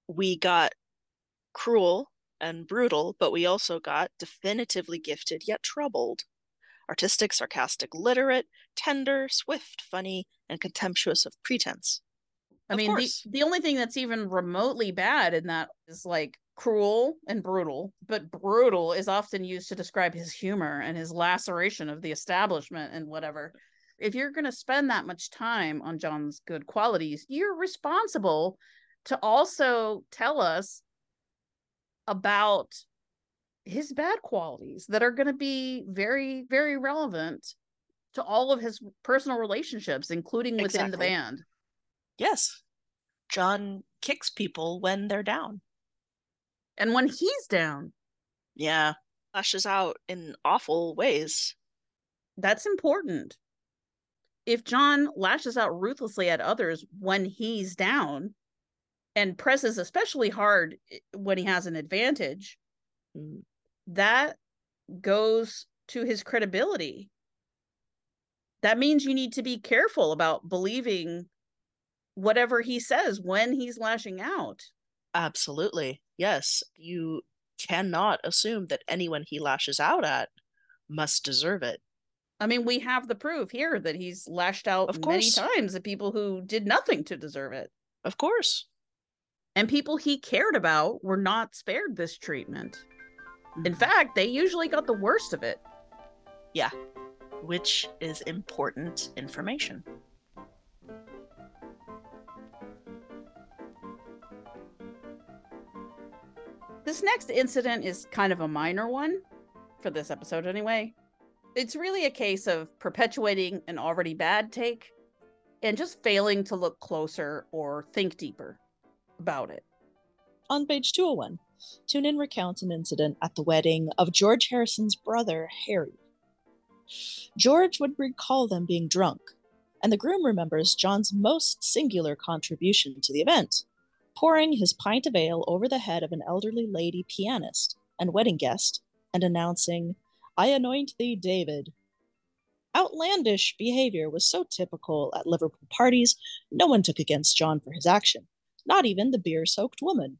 [SPEAKER 4] We got cruel and brutal, but we also got definitively gifted yet troubled, artistic, sarcastic, literate, tender, swift, funny, and contemptuous of pretense.
[SPEAKER 5] I
[SPEAKER 4] Of
[SPEAKER 5] mean, the, the only thing that's even remotely bad in that is like cruel and brutal, but brutal is often used to describe his humor and his laceration of the establishment and whatever. If you're going to spend that much time on John's good qualities, you're responsible to also tell us about his bad qualities that are going to be very, very relevant to all of his personal relationships, including within the band.
[SPEAKER 4] Yes, John kicks people when they're down.
[SPEAKER 5] And when he's down,
[SPEAKER 4] Yeah, lashes out in awful ways.
[SPEAKER 5] that's important. If John lashes out ruthlessly at others when he's down and presses especially hard when he has an advantage,
[SPEAKER 4] Mm.
[SPEAKER 5] That goes to his credibility. That means you need to be careful about believing whatever he says when he's lashing out.
[SPEAKER 4] Absolutely. Yes, you cannot assume that anyone he lashes out at must deserve it.
[SPEAKER 5] I mean, we have the proof here that he's lashed out
[SPEAKER 4] Of
[SPEAKER 5] many times at people who did nothing to deserve it.
[SPEAKER 4] Of course.
[SPEAKER 5] and people he cared about were not spared this treatment. In fact, they usually got the worst of it.
[SPEAKER 4] Yeah, which is important information.
[SPEAKER 5] This next incident is kind of a minor one for this episode, anyway. It's really a case of perpetuating an already bad take and just failing to look closer or think deeper about it.
[SPEAKER 4] On page 201, Tune In recounts an incident at the wedding of George Harrison's brother, Harry. George would recall them being drunk, and the groom remembers John's most singular contribution to the event, pouring his pint of ale over the head of an elderly lady pianist and wedding guest and announcing, I anoint thee, David. Outlandish behavior was so typical at Liverpool parties, no one took against John for his action, not even the beer soaked woman.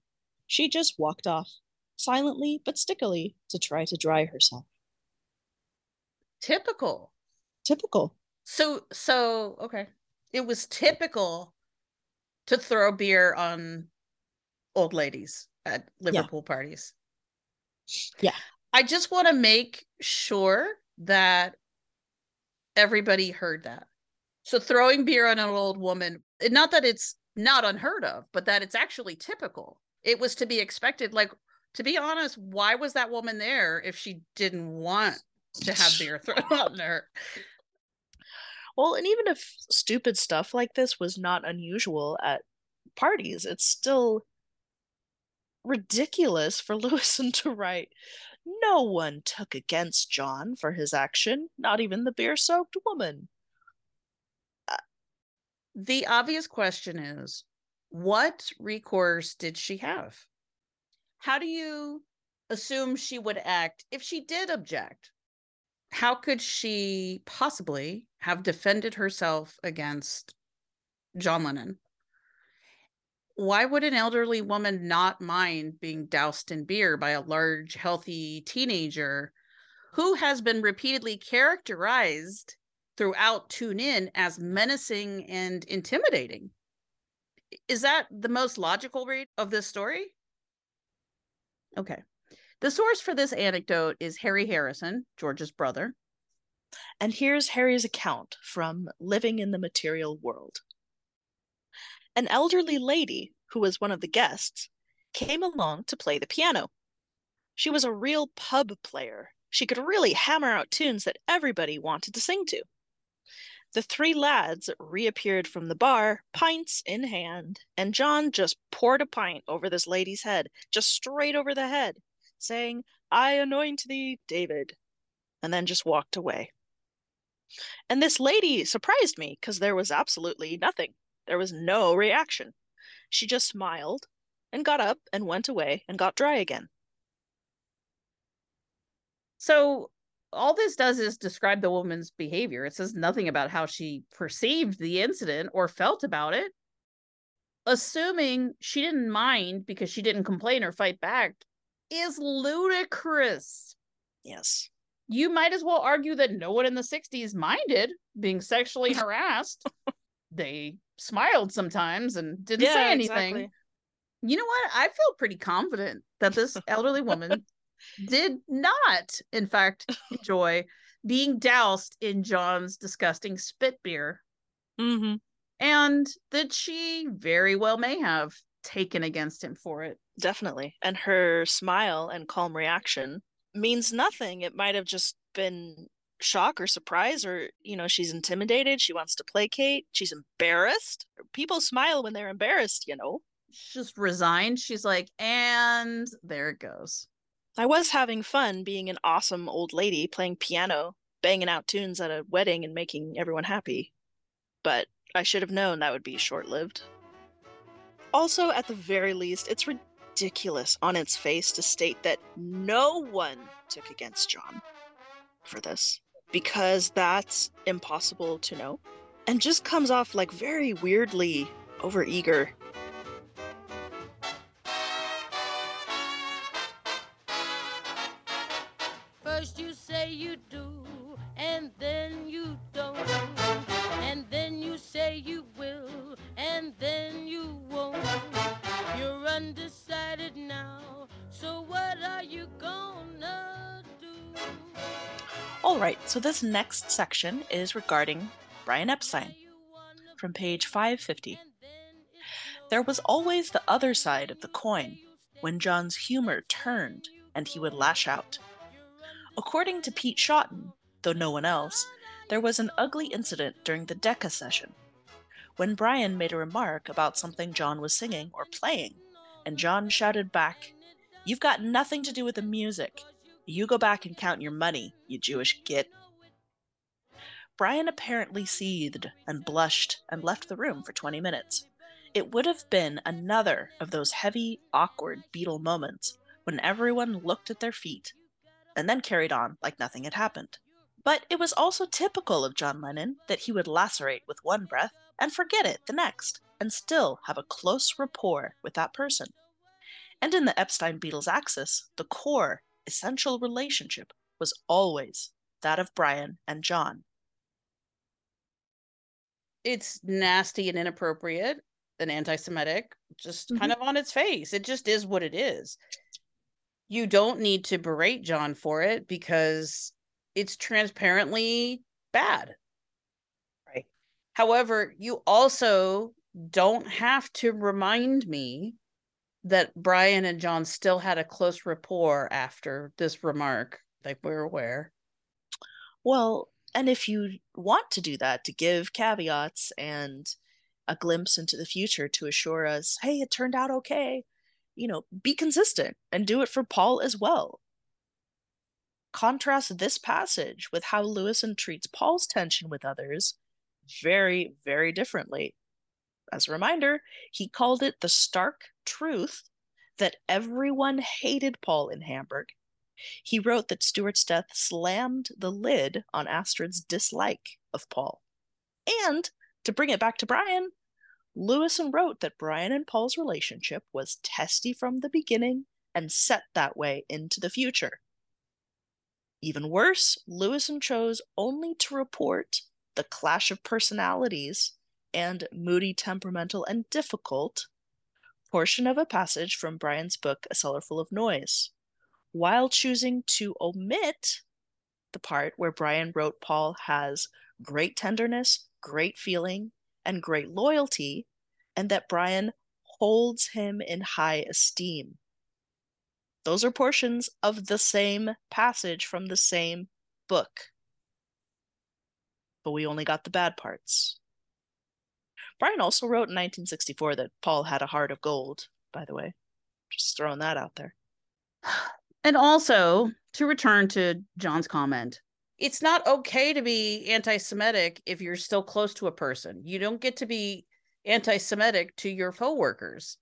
[SPEAKER 4] She just walked off, silently but stickily, to try to dry herself.
[SPEAKER 5] Typical.
[SPEAKER 4] Typical.
[SPEAKER 5] So, so, okay. It was typical to throw beer on old ladies at Liverpool parties.
[SPEAKER 4] Yeah.
[SPEAKER 5] I just want to make sure that everybody heard that. So throwing beer on an old woman, not that it's not unheard of, but that it's actually typical. It was to be expected. Like, to be honest, why was that woman there if she didn't want to have beer thrown on her?
[SPEAKER 4] Well, and even if stupid stuff like this was not unusual at parties, it's still ridiculous for Lewisohn to write. No one took against John for his action, not even the beer soaked woman.
[SPEAKER 5] Uh, the obvious question is what recourse did she have? How do you assume she would act if she did object? How could she possibly have defended herself against John Lennon? Why would an elderly woman not mind being doused in beer by a large, healthy teenager who has been repeatedly characterized throughout Tune In as menacing and intimidating? Is that the most logical read of this story? Okay. The source for this anecdote is Harry Harrison, George's brother.
[SPEAKER 4] And here's Harry's account from Living in the Material World. An elderly lady, who was one of the guests, came along to play the piano. She was a real pub player. She could really hammer out tunes that everybody wanted to sing to. The three lads reappeared from the bar, pints in hand, and John just poured a pint over this lady's head, just straight over the head, saying, I anoint thee, David, and then just walked away. And this lady surprised me because there was absolutely nothing. There was no reaction. She just smiled and got up and went away and got dry again.
[SPEAKER 5] So all this does is describe the woman's behavior. It says nothing about how she perceived the incident or felt about it. Assuming she didn't mind because she didn't complain or fight back is ludicrous.
[SPEAKER 4] Yes.
[SPEAKER 5] You might as well argue that no one in the 60s minded being sexually harassed. they smiled sometimes and didn't
[SPEAKER 4] Yeah,
[SPEAKER 5] say anything.
[SPEAKER 4] exactly.
[SPEAKER 5] You know what? I feel pretty confident that this elderly woman did not, in fact, enjoy being doused in John's disgusting spit beer,
[SPEAKER 4] Mm-hmm.
[SPEAKER 5] and that she very well may have taken against him for it.
[SPEAKER 4] Definitely. And her smile and calm reaction means nothing. It might have just been shock or surprise, or, you know, she's intimidated. She wants to placate. She's embarrassed. People smile when they're embarrassed, you know.
[SPEAKER 5] She's just resigned. She's like, and there it goes.
[SPEAKER 4] I was having fun being an awesome old lady playing piano, banging out tunes at a wedding and making everyone happy. But I should have known that would be short lived. Also, at the very least, it's ridiculous on its face to state that no one took against John for this, because that's impossible to know and just comes off like very weirdly overeager.
[SPEAKER 6] So
[SPEAKER 4] this next section is regarding Brian Epstein from page 550. There was always the other side of the coin when John's humor turned and he would lash out. According to Pete Shotton, though no one else, there was an ugly incident during the Decca session when Brian made a remark about something John was singing or playing, and John shouted back, You've got nothing to do with the music. You go back and count your money, you Jewish git. Brian apparently seethed and blushed and left the room for 20 minutes. It would have been another of those heavy, awkward Beatle moments when everyone looked at their feet and then carried on like nothing had happened. But it was also typical of John Lennon that he would lacerate with one breath and forget it the next, and still have a close rapport with that person. And in the Epstein Beatles axis, the core, essential relationship was always that of Brian and John.
[SPEAKER 5] It's nasty and inappropriate and anti Semitic, just kind mm-hmm. of on its face. It just is what it is. You don't need to berate John for it because it's transparently bad.
[SPEAKER 4] Right.
[SPEAKER 5] However, you also don't have to remind me that Brian and John still had a close rapport after this remark. Like we're aware.
[SPEAKER 4] Well, and if you want to do that, to give caveats and a glimpse into the future to assure us, hey, it turned out okay, you know, be consistent and do it for Paul as well. Contrast this passage with how Lewisohn treats Paul's tension with others very, very differently. As a reminder, he called it the stark truth that everyone hated Paul in Hamburg. He wrote that Stuart's death slammed the lid on Astrid's dislike of Paul. And to bring it back to Brian, Lewisohn wrote that Brian and Paul's relationship was testy from the beginning and set that way into the future. Even worse, Lewisohn chose only to report the clash of personalities and moody, temperamental, and difficult portion of a passage from Brian's book, A Cellar Full of Noise, while choosing to omit the part where Brian wrote Paul has great tenderness, great feeling, and great loyalty, and that Brian holds him in high esteem. Those are portions of the same passage from the same book. But we only got the bad parts. Brian also wrote in 1964 that Paul had a heart of gold, by the way. Just throwing that out there.
[SPEAKER 5] And also, to return to John's comment, it's not okay to be anti Semitic if you're still close to a person. You don't get to be anti Semitic to your co workers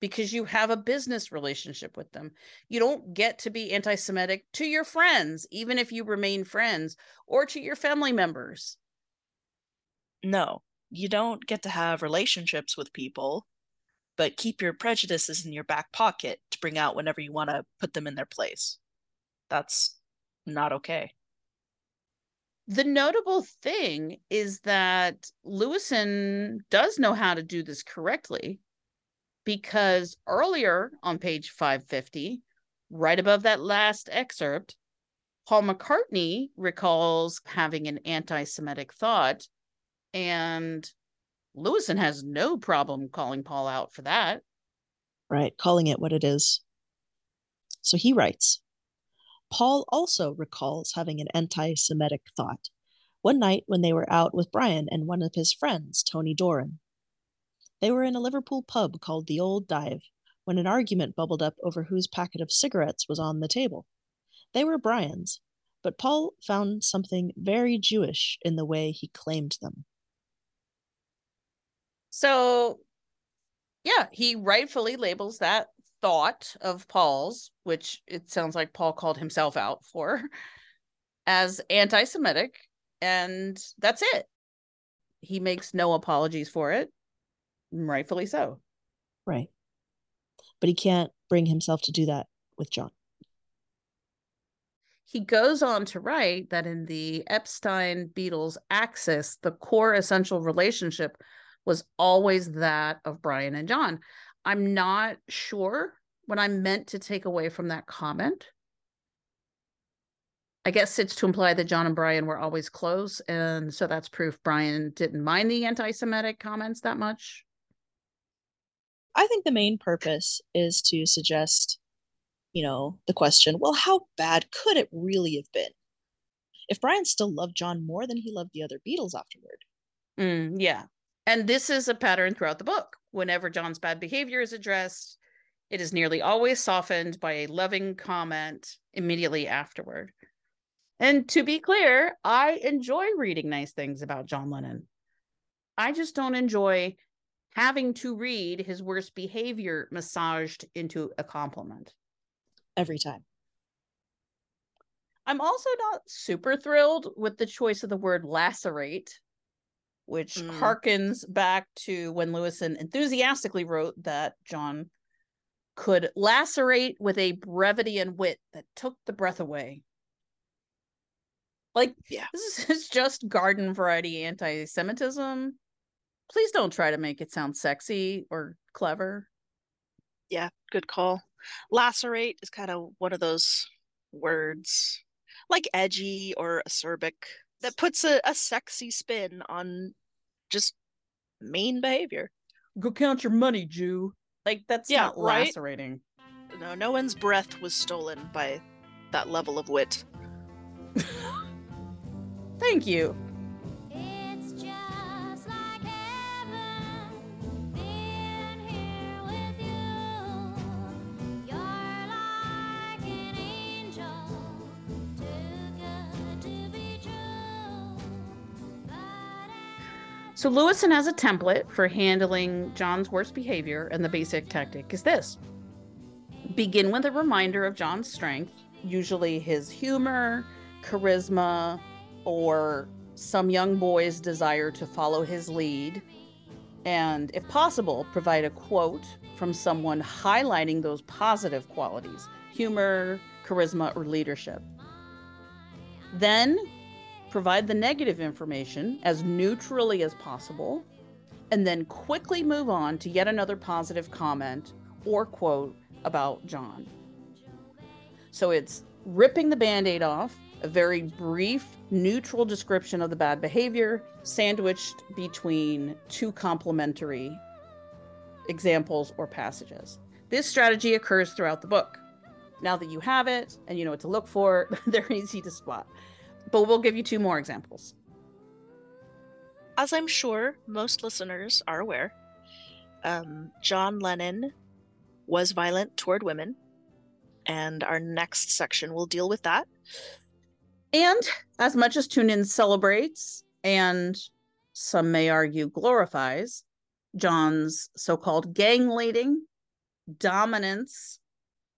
[SPEAKER 5] because you have a business relationship with them. You don't get to be anti Semitic to your friends, even if you remain friends, or to your family members.
[SPEAKER 4] No, you don't get to have relationships with people, but keep your prejudices in your back pocket bring out whenever you want to put them in their place. That's not okay.
[SPEAKER 5] The notable thing is that Lewisohn does know how to do this correctly because earlier on page 550, right above that last excerpt, Paul McCartney recalls having an anti Semitic thought, and Lewisohn has no problem calling Paul out for that.
[SPEAKER 4] Right, calling it what it is. So he writes Paul also recalls having an anti Semitic thought one night when they were out with Brian and one of his friends, Tony Doran. They were in a Liverpool pub called the Old Dive when an argument bubbled up over whose packet of cigarettes was on the table. They were Brian's, but Paul found something very Jewish in the way he claimed them.
[SPEAKER 5] So, yeah, he rightfully labels that thought of Paul's, which it sounds like Paul called himself out for, as anti Semitic. And that's it. He makes no apologies for it. Rightfully so.
[SPEAKER 4] Right. But he can't bring himself to do that with John.
[SPEAKER 5] He goes on to write that in the Epstein Beatles axis, the core essential relationship was always that of Brian and John. I'm not sure what I'm meant to take away from that comment. I guess it's to imply that John and Brian were always close. And so that's proof Brian didn't mind the anti Semitic comments that much.
[SPEAKER 4] I think the main purpose is to suggest, you know, the question well, how bad could it really have been? If Brian still loved John more than he loved the other Beatles afterward.
[SPEAKER 5] Mm, yeah. And this is a pattern throughout the book. Whenever John's bad behavior is addressed, it is nearly always softened by a loving comment immediately afterward. And to be clear, I enjoy reading nice things about John Lennon. I just don't enjoy having to read his worst behavior massaged into a compliment.
[SPEAKER 4] Every time.
[SPEAKER 5] I'm also not super thrilled with the choice of the word lacerate, which
[SPEAKER 4] Mm.
[SPEAKER 5] harkens back to when Lewisohn enthusiastically wrote that John could lacerate with a brevity and wit that took the breath away. Like,
[SPEAKER 4] Yeah.
[SPEAKER 5] this is just garden variety anti Semitism. Please don't try to make it sound sexy or clever.
[SPEAKER 4] Yeah, good call. Lacerate is kind of one of those words like edgy or acerbic that puts a, a sexy spin on just mean behavior.
[SPEAKER 5] Go count your money, Jew. Like, that's
[SPEAKER 4] Yeah,
[SPEAKER 5] not
[SPEAKER 4] right?
[SPEAKER 5] lacerating.
[SPEAKER 4] No, no one's breath was stolen by that level of wit.
[SPEAKER 5] Thank you. So Lewisohn has a template for handling John's worst behavior, and the basic tactic is this begin with a reminder of John's strength, usually his humor, charisma, or some young boy's desire to follow his lead. And if possible, provide a quote from someone highlighting those positive qualities humor, charisma, or leadership. Then provide the negative information as neutrally as possible, and then quickly move on to yet another positive comment or quote about John. So it's ripping the band aid off, a very brief, neutral description of the bad behavior, sandwiched between two complementary examples or passages. This strategy occurs throughout the book. Now that you have it and you know what to look for, they're easy to spot. But we'll give you two more examples.
[SPEAKER 4] As I'm sure most listeners are aware, um, John Lennon was violent toward women, and our next section will deal with that.
[SPEAKER 5] And as much as Tune In celebrates and some may argue glorifies John's so called gang leading, dominance,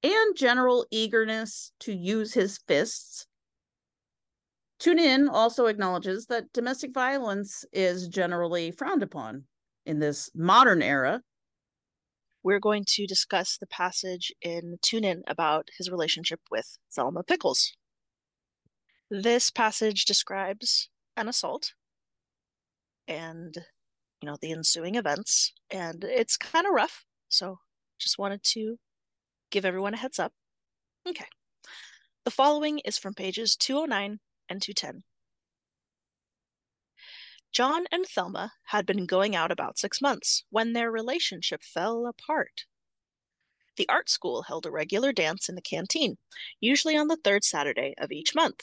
[SPEAKER 5] and general eagerness to use his fists, Tune In also acknowledges that domestic violence is generally frowned upon in this modern era.
[SPEAKER 4] We're going to discuss the passage in Tune In about his relationship with Thelma Pickles. This passage describes an assault and you know the ensuing events and it's kind of rough so just wanted to give everyone a heads up okay the following is from pages 209 and 210 john and thelma had been going out about six months when their relationship fell apart the art school held a regular dance in the canteen usually on the third saturday of each month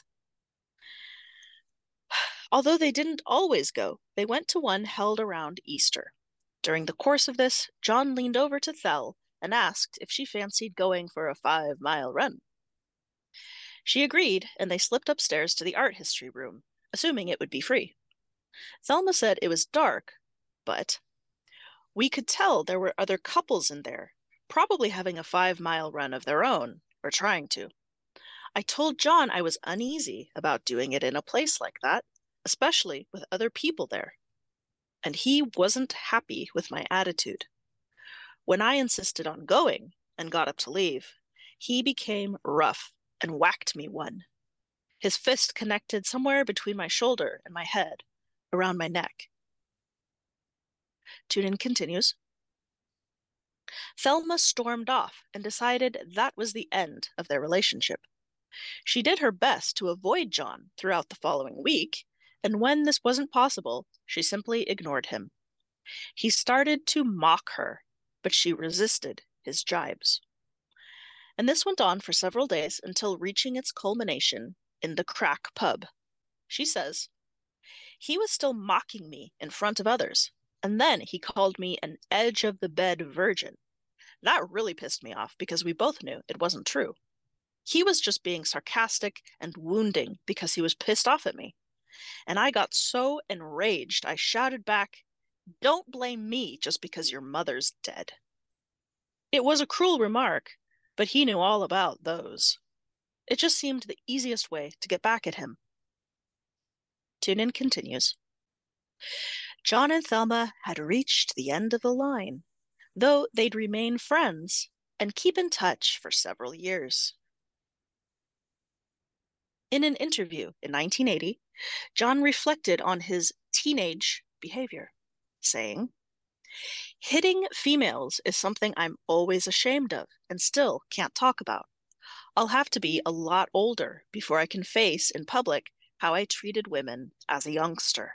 [SPEAKER 4] Although they didn't always go, they went to one held around Easter. During the course of this, John leaned over to Thel and asked if she fancied going for a five mile run. She agreed, and they slipped upstairs to the art history room, assuming it would be free. Thelma said it was dark, but we could tell there were other couples in there, probably having a five mile run of their own, or trying to. I told John I was uneasy about doing it in a place like that, especially with other people there. And he wasn't happy with my attitude. When I insisted on going and got up to leave, he became rough and whacked me one. His fist connected somewhere between my shoulder and my head, around my neck. Tune In continues. Thelma stormed off and decided that was the end of their relationship. She did her best to avoid John throughout the following week, and when this wasn't possible, she simply ignored him. He started to mock her, but she resisted his jibes. And this went on for several days until reaching its culmination in the crack pub. She says, He was still mocking me in front of others, and then he called me an edge of the bed virgin. That really pissed me off because we both knew it wasn't true. He was just being sarcastic and wounding because he was pissed off at me. And I got so enraged, I shouted back, Don't blame me just because your mother's dead. It was a cruel remark, but he knew all about those. It just seemed the easiest way to get back at him. Tune In continues. John and Thelma had reached the end of the line, though they'd remain friends and keep in touch for several years. In an interview in 1980, John reflected on his teenage behavior, saying, Hitting females is something I'm always ashamed of and still can't talk about. I'll have to be a lot older before I can face in public how I treated women as a youngster.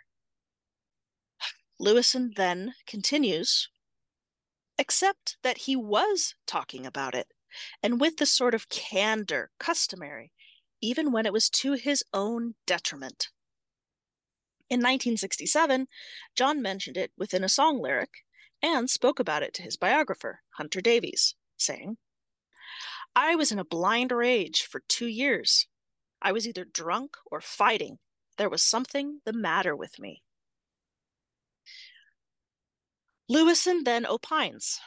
[SPEAKER 4] Lewisohn then continues, except that he was talking about it, and with the sort of candor customary, even when it was to his own detriment. In 1967, John mentioned it within a song lyric and spoke about it to his biographer, Hunter Davies, saying, I was in a blind rage for two years. I was either drunk or fighting. There was something the matter with me. Lewisohn then opines.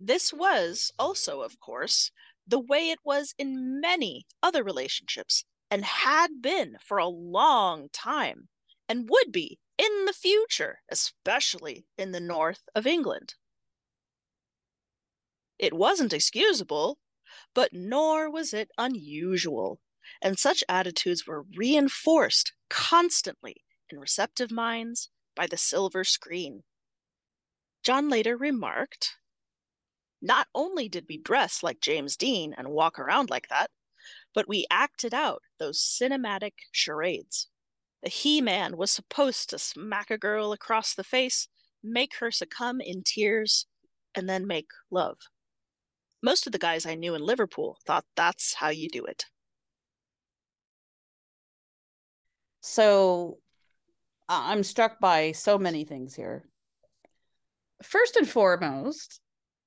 [SPEAKER 4] This was also, of course, the way it was in many other relationships and had been for a long time and would be in the future, especially in the north of England. It wasn't excusable, but nor was it unusual, and such attitudes were reinforced constantly in receptive minds by the silver screen. John later remarked Not only did we dress like James Dean and walk around like that, but we acted out those cinematic charades. The He Man was supposed to smack a girl across the face, make her succumb in tears, and then make love. Most of the guys I knew in Liverpool thought that's how you do it.
[SPEAKER 5] So I'm struck by so many things here. First and foremost,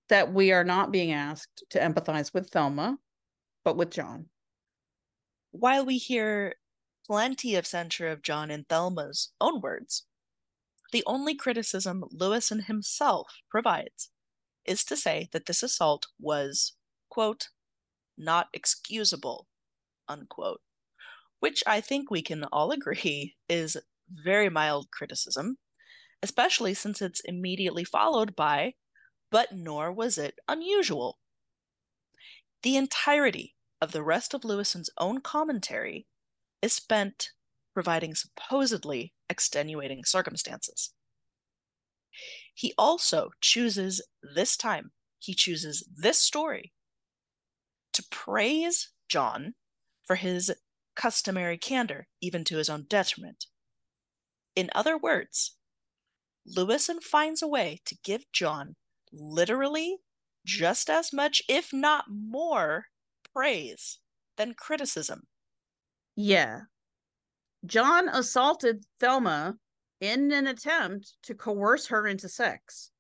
[SPEAKER 5] that we are not being asked to empathize with Thelma, but with John.
[SPEAKER 4] While we hear plenty of censure of John in Thelma's own words, the only criticism Lewisohn himself provides is to say that this assault was, quote, not excusable, unquote, which I think we can all agree is very mild criticism, especially since it's immediately followed by, but nor was it unusual. The entirety of the rest of Lewisohn's own commentary is spent providing supposedly extenuating circumstances. He also chooses this time, he chooses this story to praise John for his customary candor, even to his own detriment. In other words, Lewisohn finds a way to give John literally just as much, if not more, praise than criticism.
[SPEAKER 5] Yeah. John assaulted Thelma in an attempt to coerce her into sex.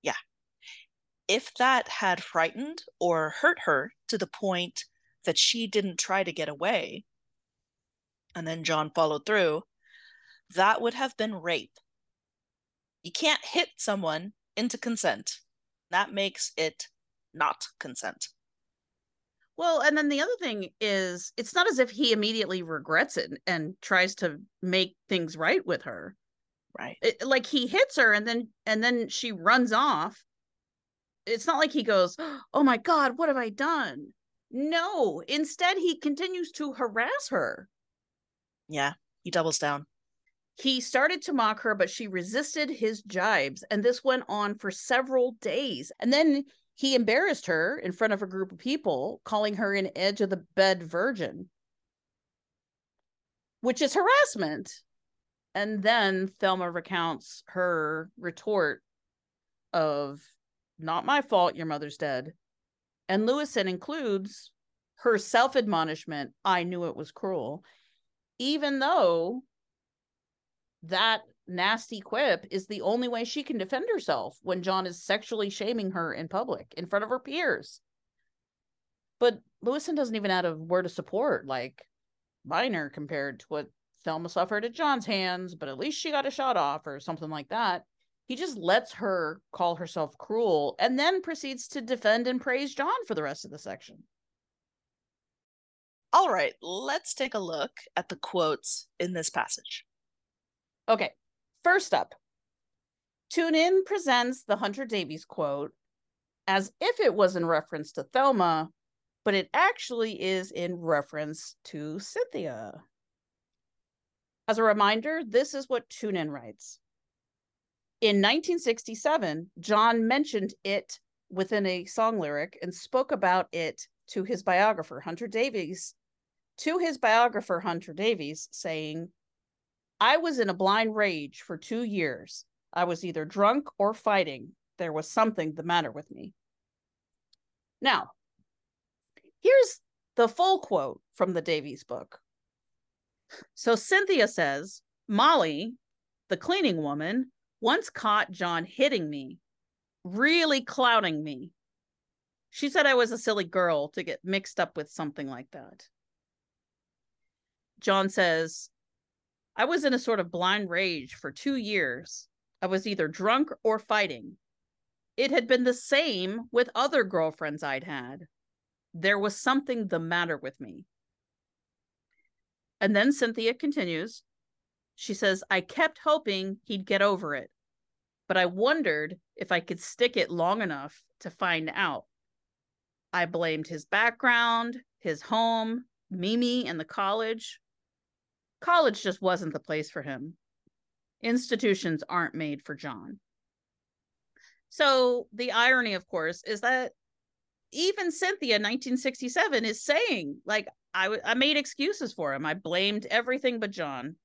[SPEAKER 5] Yeah.
[SPEAKER 4] If that had frightened or hurt her to the point that she didn't try to get away, and then John followed through, that would have been rape. You can't hit someone into consent. That makes it not consent.
[SPEAKER 5] Well, and then the other thing is, it's not as if he immediately regrets it and tries to make things right with her.
[SPEAKER 4] Right.
[SPEAKER 5] It, like he hits her and then and then she runs off. It's not like he goes, "Oh my god, what have I done?" No, instead he continues to harass her.
[SPEAKER 4] Yeah, he doubles down.
[SPEAKER 5] He started to mock her, but she resisted his jibes, and this went on for several days. And then he embarrassed her in front of a group of people, calling her an edge of the bed virgin, which is harassment. And then Thelma recounts her retort of, Not my fault, your mother's dead. And Lewisohn includes her self admonishment, I knew it was cruel, even though that nasty quip is the only way she can defend herself when John is sexually shaming her in public in front of her peers. But Lewisohn doesn't even add a word of support, like minor compared to what Thelma suffered at John's hands, but at least she got a shot off or something like that. He just lets her call herself cruel and then proceeds to defend and praise John for the rest of the section.
[SPEAKER 4] All right, let's take a look at the quotes in this passage.
[SPEAKER 5] Okay, first up, Tune In presents the Hunter Davies quote as if it was in reference to Thelma, but it actually is in reference to Cynthia. As a reminder, this is what Tune In writes. In 1967, John mentioned it within a song lyric and spoke about it to his biographer, Hunter Davies, to his biographer, Hunter Davies, saying, I was in a blind rage for two years. I was either drunk or fighting. There was something the matter with me. Now, here's the full quote from the Davies book. So Cynthia says, Molly, the cleaning woman, once caught John hitting me, really clowning me. She said I was a silly girl to get mixed up with something like that. John says, I was in a sort of blind rage for two years. I was either drunk or fighting. It had been the same with other girlfriends I'd had. There was something the matter with me. And then Cynthia continues. She says, I kept hoping he'd get over it, but I wondered if I could stick it long enough to find out. I blamed his background, his home, Mimi, and the college. College just wasn't the place for him. Institutions aren't made for John. So the irony, of course, is that even Cynthia, 1967, is saying, like, I, w- I made excuses for him. I blamed everything but John.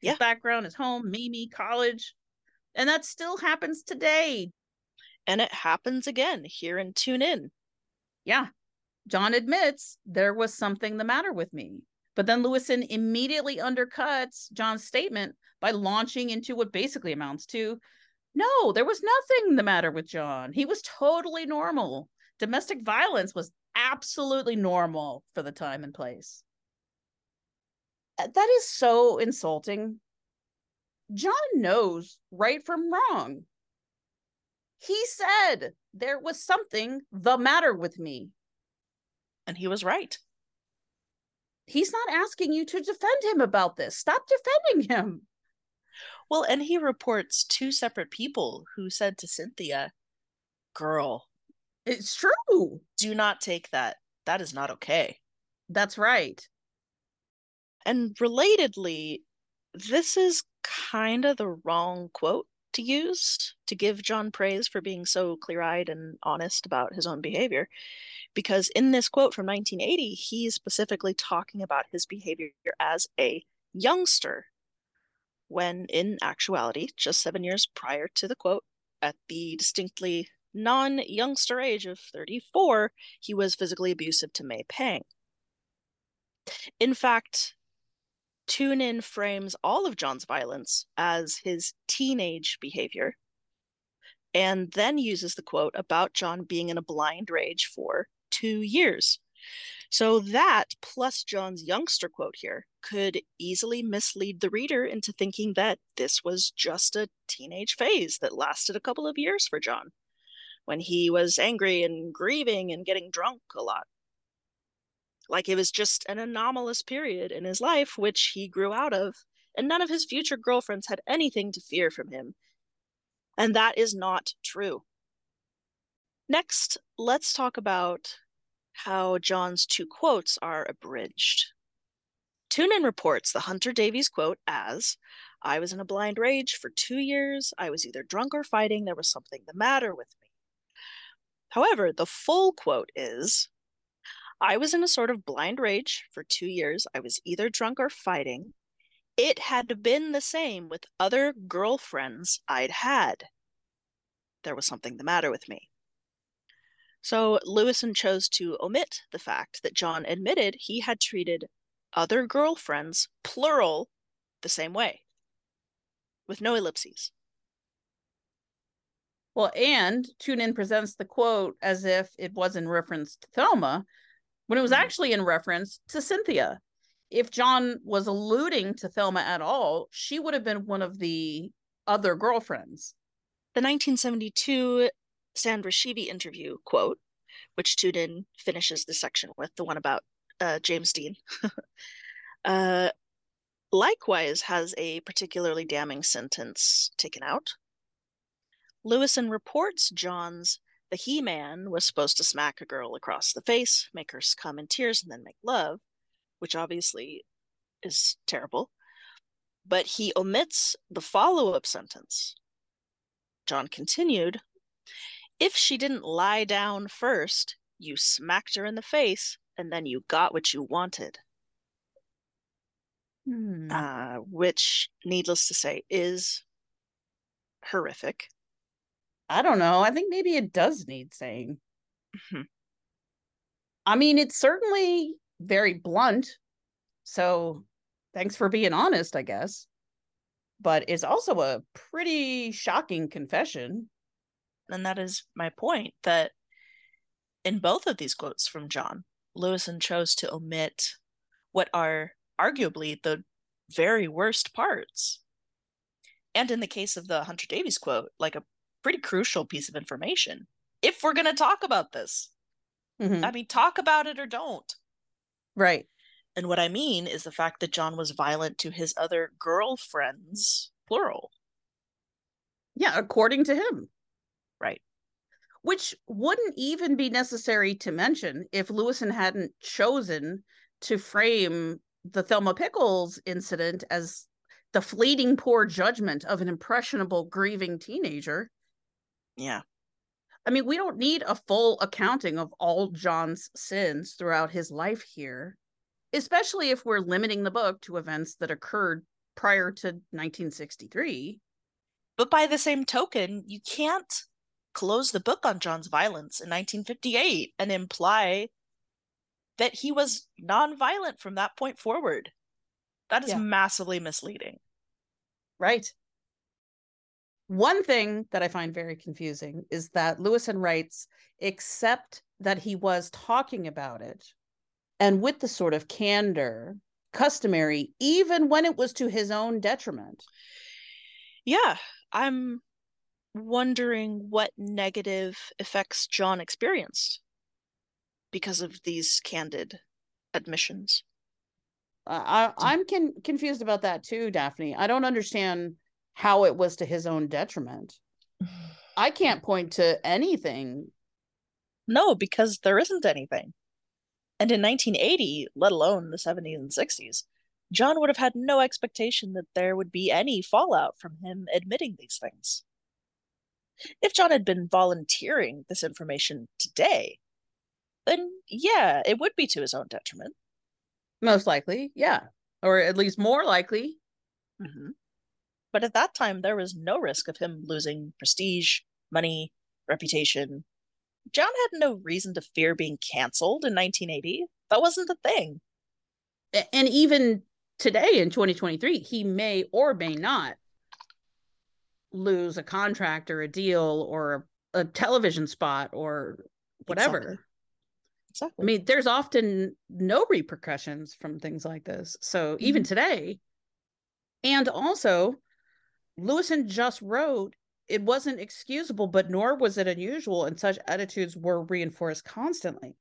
[SPEAKER 5] His
[SPEAKER 4] Yeah.
[SPEAKER 5] background, his home, Mimi, college. And that still happens today.
[SPEAKER 4] And it happens again here in Tune In.
[SPEAKER 5] Yeah. John admits there was something the matter with me. But then Lewisohn immediately undercuts John's statement by launching into what basically amounts to no, there was nothing the matter with John. He was totally normal. Domestic violence was absolutely normal for the time and place. Uh, That is so insulting. John knows right from wrong. He said there was something the matter with me.
[SPEAKER 4] And he was right.
[SPEAKER 5] He's not asking you to defend him about this. Stop defending him.
[SPEAKER 4] Well, and he reports two separate people who said to Cynthia, Girl,
[SPEAKER 5] It's true.
[SPEAKER 4] do not take that. That is not okay.
[SPEAKER 5] That's right.
[SPEAKER 4] And relatedly, this is kind of the wrong quote to use to give John praise for being so clear eyed and honest about his own behavior. Because in this quote from 1980, he's specifically talking about his behavior as a youngster, when in actuality, just seven years prior to the quote, at the distinctly non youngster age of 34, he was physically abusive to May Pang. In fact, Tune In frames all of John's violence as his teenage behavior, and then uses the quote about John being in a blind rage for two years. So, that plus John's youngster quote here could easily mislead the reader into thinking that this was just a teenage phase that lasted a couple of years for John when he was angry and grieving and getting drunk a lot like it was just an anomalous period in his life which he grew out of and none of his future girlfriends had anything to fear from him. And that is not true. Next let's talk about how john's two quotes are abridged. Tune In reports the hunter davies quote as i was in a blind rage for two years. I was either drunk or fighting. There was something the matter with me. However the full quote is I was in a sort of blind rage for two years. I was either drunk or fighting. It had been the same with other girlfriends I'd had. There was something the matter with me. So Lewisohn chose to omit the fact that John admitted he had treated other girlfriends, plural, the same way, with no ellipses.
[SPEAKER 5] Well, and Tune In presents the quote as if it was in reference to Thelma, when it was
[SPEAKER 4] Mhm.
[SPEAKER 5] actually in reference to Cynthia. If John was alluding to Thelma at all, she would have been one of the other girlfriends.
[SPEAKER 4] The 1972 Sandra Shevey interview quote, which Tune In finishes the section with, the one about uh, James Dean, uh, likewise has a particularly damning sentence taken out. Lewisohn reports John's the he man was supposed to smack a girl across the face, make her come in tears, and then make love, which obviously is terrible. But he omits the follow up sentence. John continued, If she didn't lie down first, you smacked her in the face, and then you got what you wanted.
[SPEAKER 5] Hmm.
[SPEAKER 4] Uh, which, needless to say, is horrific.
[SPEAKER 5] I don't know. I think maybe it does need saying.
[SPEAKER 4] Mhm.
[SPEAKER 5] I mean, it's certainly very blunt. So thanks for being honest, I guess. But it's also a pretty shocking confession.
[SPEAKER 4] And that is my point that in both of these quotes from John, Lewisohn chose to omit what are arguably the very worst parts. And in the case of the Hunter Davies quote, like a pretty crucial piece of information. If we're going to talk about this,
[SPEAKER 5] Mhm.
[SPEAKER 4] I mean, talk about it or don't.
[SPEAKER 5] Right.
[SPEAKER 4] And what I mean is the fact that John was violent to his other girlfriends, plural.
[SPEAKER 5] Yeah, according to him.
[SPEAKER 4] Right.
[SPEAKER 5] Which wouldn't even be necessary to mention if Lewisohn hadn't chosen to frame the Thelma Pickles incident as the fleeting poor judgment of an impressionable, grieving teenager.
[SPEAKER 4] Yeah.
[SPEAKER 5] I mean, we don't need a full accounting of all John's sins throughout his life here, especially if we're limiting the book to events that occurred prior to 1963.
[SPEAKER 4] But by the same token, you can't close the book on John's violence in 1958 and imply that he was nonviolent from that point forward. That is
[SPEAKER 5] Yeah.
[SPEAKER 4] massively misleading.
[SPEAKER 5] Right. One thing that I find very confusing is that Lewisohn writes, except that he was talking about it and with the sort of candor customary, even when it was to his own detriment.
[SPEAKER 4] Yeah, I'm wondering what negative effects John experienced because of these candid admissions.
[SPEAKER 5] I, I, hmm. I'm con- confused about that too, Daphne. I don't understand how it was to his own detriment. I can't point to anything.
[SPEAKER 4] No, because there isn't anything. And in 1980, let alone the 70s and 60s, John would have had no expectation that there would be any fallout from him admitting these things. If John had been volunteering this information today, then yeah, it would be to his own detriment.
[SPEAKER 5] Most likely, yeah. Or at least more likely.
[SPEAKER 4] Mm-hmm. But at that time, there was no risk of him losing prestige, money, reputation. John had no reason to fear being canceled in 1980. That wasn't the thing.
[SPEAKER 5] And even today in 2023, he may or may not lose a contract or a deal or a television spot or whatever.
[SPEAKER 4] Exactly. Exactly.
[SPEAKER 5] I mean, there's often no repercussions from things like this. So even
[SPEAKER 4] Mhm.
[SPEAKER 5] today, and also, Lewisohn just wrote, it wasn't excusable, but nor was it unusual, and such attitudes were reinforced constantly.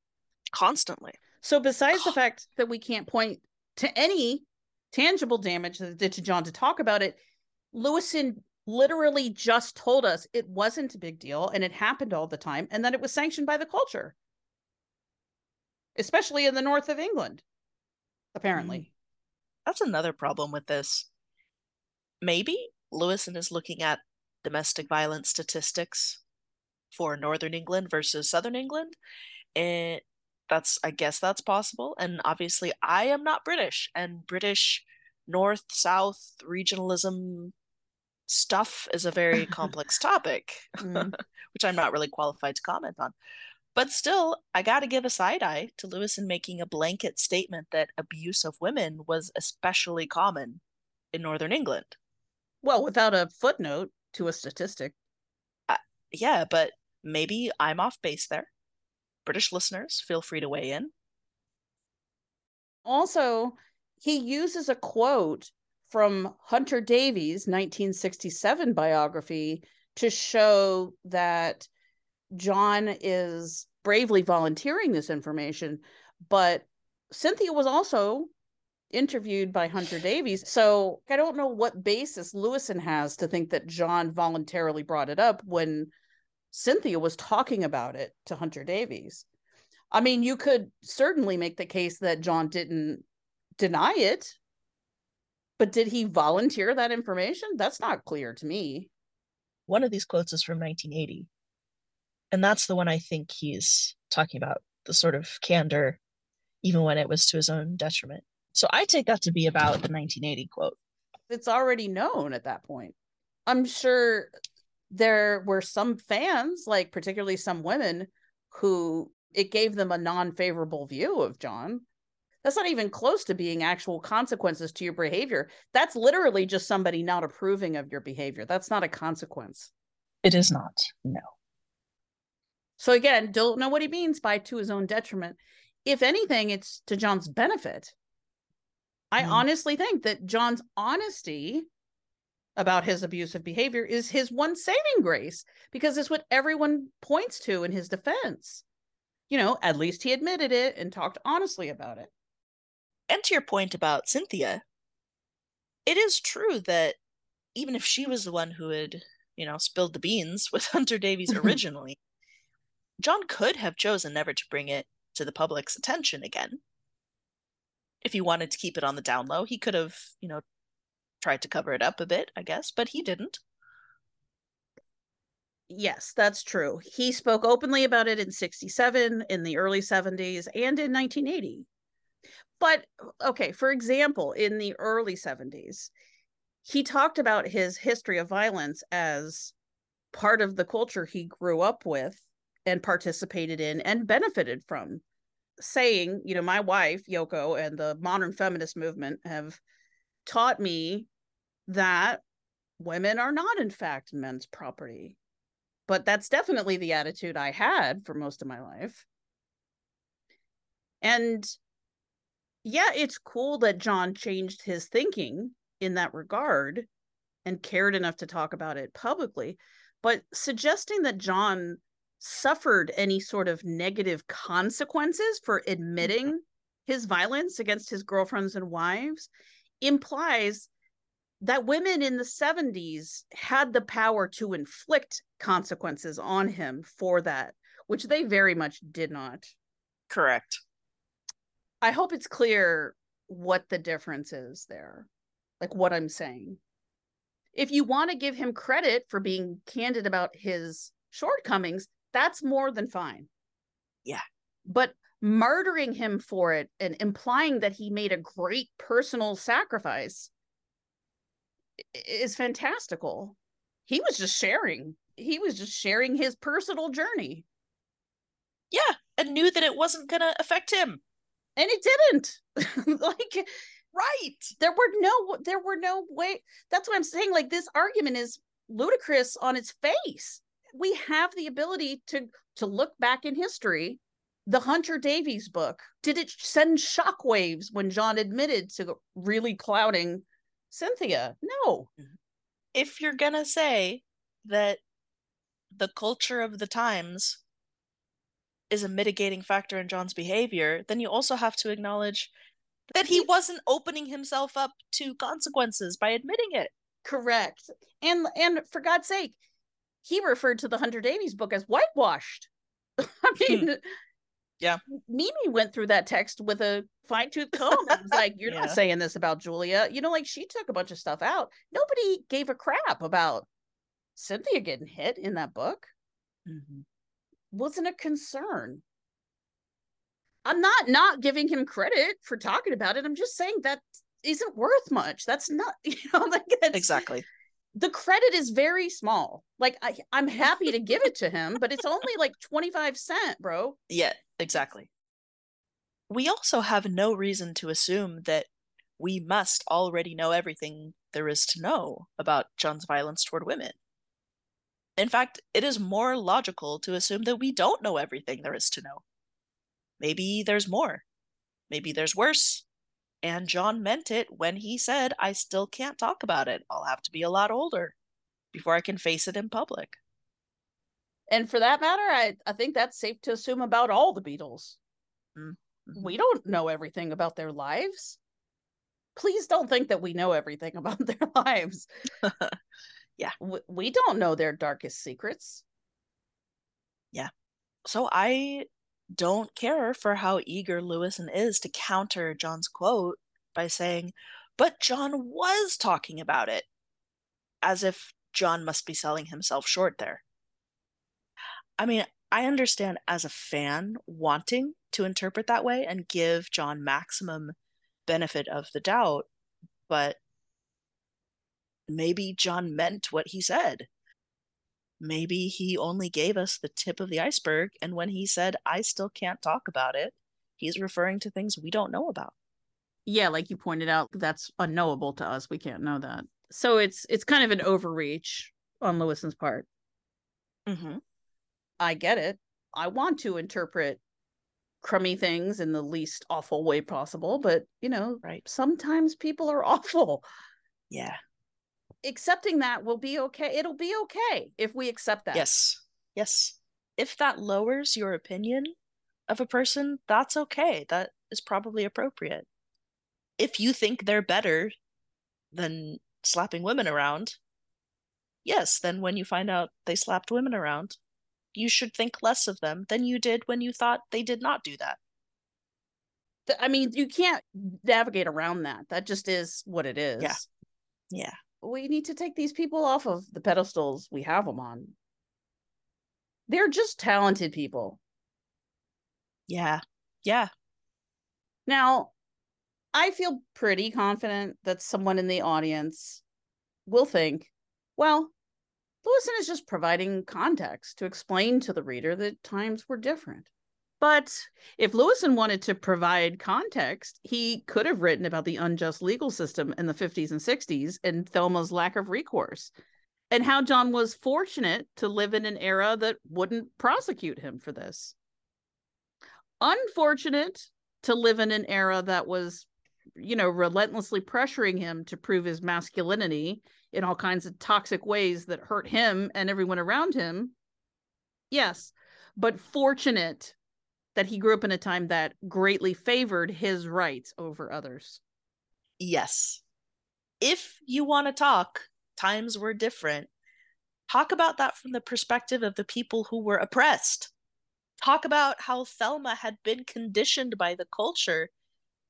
[SPEAKER 4] constantly.
[SPEAKER 5] So, besides the fact that we can't point to any tangible damage that did to John to talk about it, Lewisohn literally just told us it wasn't a big deal and it happened all the time and that it was sanctioned by the culture, especially in the north of England, apparently. Hmm.
[SPEAKER 4] That's another problem with this. Maybe Lewisohn is looking at domestic violence statistics for Northern England versus Southern England. And that's, I guess that's possible. And obviously, I am not British, and British North South regionalism stuff is a very complex topic,
[SPEAKER 5] Mm.
[SPEAKER 4] which I'm not really qualified to comment on. But still, I got to give a side eye to Lewisohn making a blanket statement that abuse of women was especially common in Northern England.
[SPEAKER 5] Well, without a footnote to a statistic.
[SPEAKER 4] Uh, yeah, but maybe I'm off base there. British listeners, feel free to weigh in.
[SPEAKER 5] Also, he uses a quote from Hunter Davies' 1967 biography to show that John is bravely volunteering this information. But Cynthia was also interviewed by Hunter Davies. So I don't know what basis Lewisohn has to think that John voluntarily brought it up when Cynthia was talking about it to Hunter Davies. I mean, you could certainly make the case that John didn't deny it, but did he volunteer that information? That's not clear to me.
[SPEAKER 4] One of these quotes is from 1980. And that's the one I think he's talking about the sort of candor, even when it was to his own detriment. So I take that to be about the 1980 quote.
[SPEAKER 5] It's already known at that point. I'm sure there were some fans, like particularly some women, who it gave them a non favorable view of John. That's not even close to being actual consequences to your behavior. That's literally just somebody not approving of your behavior. That's not a consequence.
[SPEAKER 4] It is not. No.
[SPEAKER 5] So again, don't know what he means by to his own detriment. If anything, it's to John's benefit. I
[SPEAKER 4] Mm.
[SPEAKER 5] honestly think that John's honesty about his abusive behavior is his one saving grace because it's what everyone points to in his defense. You know, at least he admitted it and talked honestly about it.
[SPEAKER 4] And to your point about Cynthia, it is true that even if she was the one who had, you know, spilled the beans with Hunter Davies originally, John could have chosen never to bring it to the public's attention again. If he wanted to keep it on the down low, he could have, you know, tried to cover it up a bit, I guess, but he didn't.
[SPEAKER 5] Yes, that's true. He spoke openly about it in 67, in the early 70s, and in 1980. But okay, for example, in the early 70s, he talked about his history of violence as part of the culture he grew up with and participated in and benefited from saying you know my wife yoko and the modern feminist movement have taught me that women are not in fact men's property. But that's definitely the attitude i had for most of my life. And yeah it's cool that john changed his thinking in that regard and cared enough to talk about it publicly but suggesting that John suffered any sort of negative consequences for admitting mm-hmm. his violence against his girlfriends and wives implies that women in the 70s had the power to inflict consequences on him for that, which they very much did not.
[SPEAKER 4] Correct.
[SPEAKER 5] I hope it's clear what the difference is there, like what I'm saying if you want to give him credit for being candid about his shortcomings, that's more than fine.
[SPEAKER 4] Yeah.
[SPEAKER 5] But murdering him for it and implying that he made a great personal sacrifice is fantastical. He was just sharing. He was just sharing his personal journey.
[SPEAKER 4] Yeah, and knew that it wasn't going to affect him.
[SPEAKER 5] And it didn't. like
[SPEAKER 4] Right.
[SPEAKER 5] There were no there were no way. That's what I'm saying. Like this argument is ludicrous on its face. We have the ability to to look back in history. The Hunter Davies book, did it send shockwaves when John admitted to really clouding Cynthia? No. Mm-hmm.
[SPEAKER 4] If you're gonna say that the culture of the times is a mitigating factor in John's behavior, then you also have to acknowledge that he wasn't opening himself up to consequences by admitting it.
[SPEAKER 5] Correct. And and for God's sake, he referred to the Hunter Davies book as whitewashed. I hmm. mean,
[SPEAKER 4] yeah.
[SPEAKER 5] Mimi went through that text with a fine tooth comb and was like, You're yeah. not saying this about Julia. You know, like she took a bunch of stuff out. Nobody gave a crap about Cynthia getting hit in that book. Mm-hmm. Wasn't a concern. I'm not not giving him credit for talking about it. I'm just saying that isn't worth much. That's not, you know, like
[SPEAKER 4] exactly.
[SPEAKER 5] The credit is very small. Like I, I'm happy to give it to him, but it's only like 25 cent, bro.
[SPEAKER 4] Yeah, exactly. We also have no reason to assume that we must already know everything there is to know about John's violence toward women. In fact, it is more logical to assume that we don't know everything there is to know maybe there's more. Maybe there's worse. And John meant it when he said, I still can't talk about it. I'll have to be a lot older before I can face it in public.
[SPEAKER 5] And for that matter, I, I think that's safe to assume about all the Beatles. Mm-hmm. We don't know everything about their lives. Please don't think that we know everything about their lives.
[SPEAKER 4] yeah.
[SPEAKER 5] We, we don't know their darkest secrets.
[SPEAKER 4] Yeah. So I don't care for how eager Lewisohn is to counter John's quote by saying, but John was talking about it, as if John must be selling himself short there. I mean, I understand as a fan wanting to interpret that way and give John maximum benefit of the doubt, but maybe John meant what he said maybe he only gave us the tip of the iceberg. And when he said, I still can't talk about it, he's referring to things we don't know about.
[SPEAKER 5] Yeah, like you pointed out, that's unknowable to us. We can't know that. So it's it's kind of an overreach on Lewisohn's part.
[SPEAKER 4] Mm-hmm.
[SPEAKER 5] I get it. I want to interpret crummy things in the least awful way possible, but you know,
[SPEAKER 4] right.
[SPEAKER 5] sometimes people are awful.
[SPEAKER 4] Yeah
[SPEAKER 5] accepting that will be okay. It'll be okay if we accept that.
[SPEAKER 4] Yes. Yes. If that lowers your opinion of a person, that's okay. That is probably appropriate. If you think they're better than slapping women around, yes, then when you find out they slapped women around, you should think less of them than you did when you thought they did not do that.
[SPEAKER 5] I mean, you can't navigate around that. That just is what it is.
[SPEAKER 4] Yeah. Yeah
[SPEAKER 5] we need to take these people off of the pedestals we have them on They're just talented people.
[SPEAKER 4] Yeah. Yeah.
[SPEAKER 5] Now, I feel pretty confident that someone in the audience will think, well, Lewisohn is just providing context to explain to the reader that times were different. But if Lewisohn wanted to provide context, he could have written about the unjust legal system in the 50s and 60s and Thelma's lack of recourse, and how John was fortunate to live in an era that wouldn't prosecute him for this. Unfortunate to live in an era that was, you know, relentlessly pressuring him to prove his masculinity in all kinds of toxic ways that hurt him and everyone around him. Yes, but fortunate that he grew up in a time that greatly favored his rights over others.
[SPEAKER 4] Yes. If you want to talk, times were different. Talk about that from the perspective of the people who were oppressed. Talk about how Thelma had been conditioned by the culture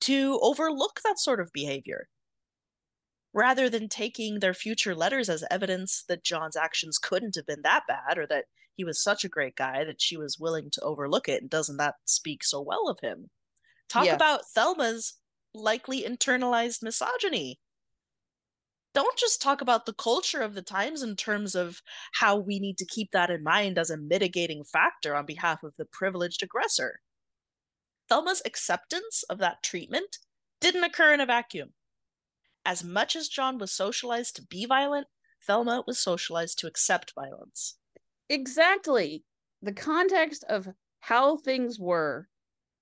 [SPEAKER 4] to overlook that sort of behavior. Rather than taking their future letters as evidence that John's actions couldn't have been that bad or that he was such a great guy that she was willing to overlook it, and doesn't that speak so well of him? Talk
[SPEAKER 5] Yeah.
[SPEAKER 4] about Thelma's likely internalized misogyny don't just talk about the culture of the times in terms of how we need to keep that in mind as a mitigating factor on behalf of the privileged aggressor. Thelma's acceptance of that treatment didn't occur in a vacuum. As much as John was socialized to be violent, Thelma was socialized to accept violence.
[SPEAKER 5] Exactly. The context of how things were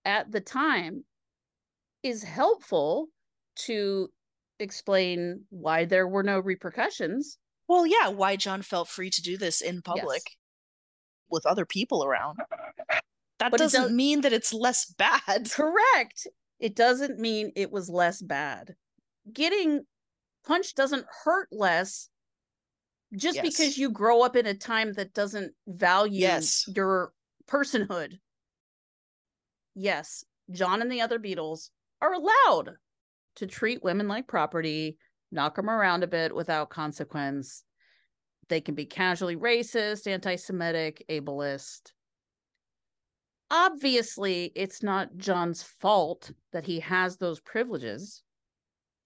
[SPEAKER 5] at the time is helpful to explain why there were no repercussions.
[SPEAKER 4] Well, yeah, why John felt free to do this in public with other people around. That
[SPEAKER 5] it
[SPEAKER 4] doesn't mean that it's less bad.
[SPEAKER 5] Correct. It doesn't mean it was less bad. Getting punched doesn't hurt less just
[SPEAKER 4] Yes.
[SPEAKER 5] because you grow up in a time that doesn't value
[SPEAKER 4] Yes.
[SPEAKER 5] your personhood. Yes, John and the other Beatles are allowed to treat women like property, knock them around a bit without consequence. They can be casually racist, anti Semitic, ableist. Obviously, it's not John's fault that he has those privileges.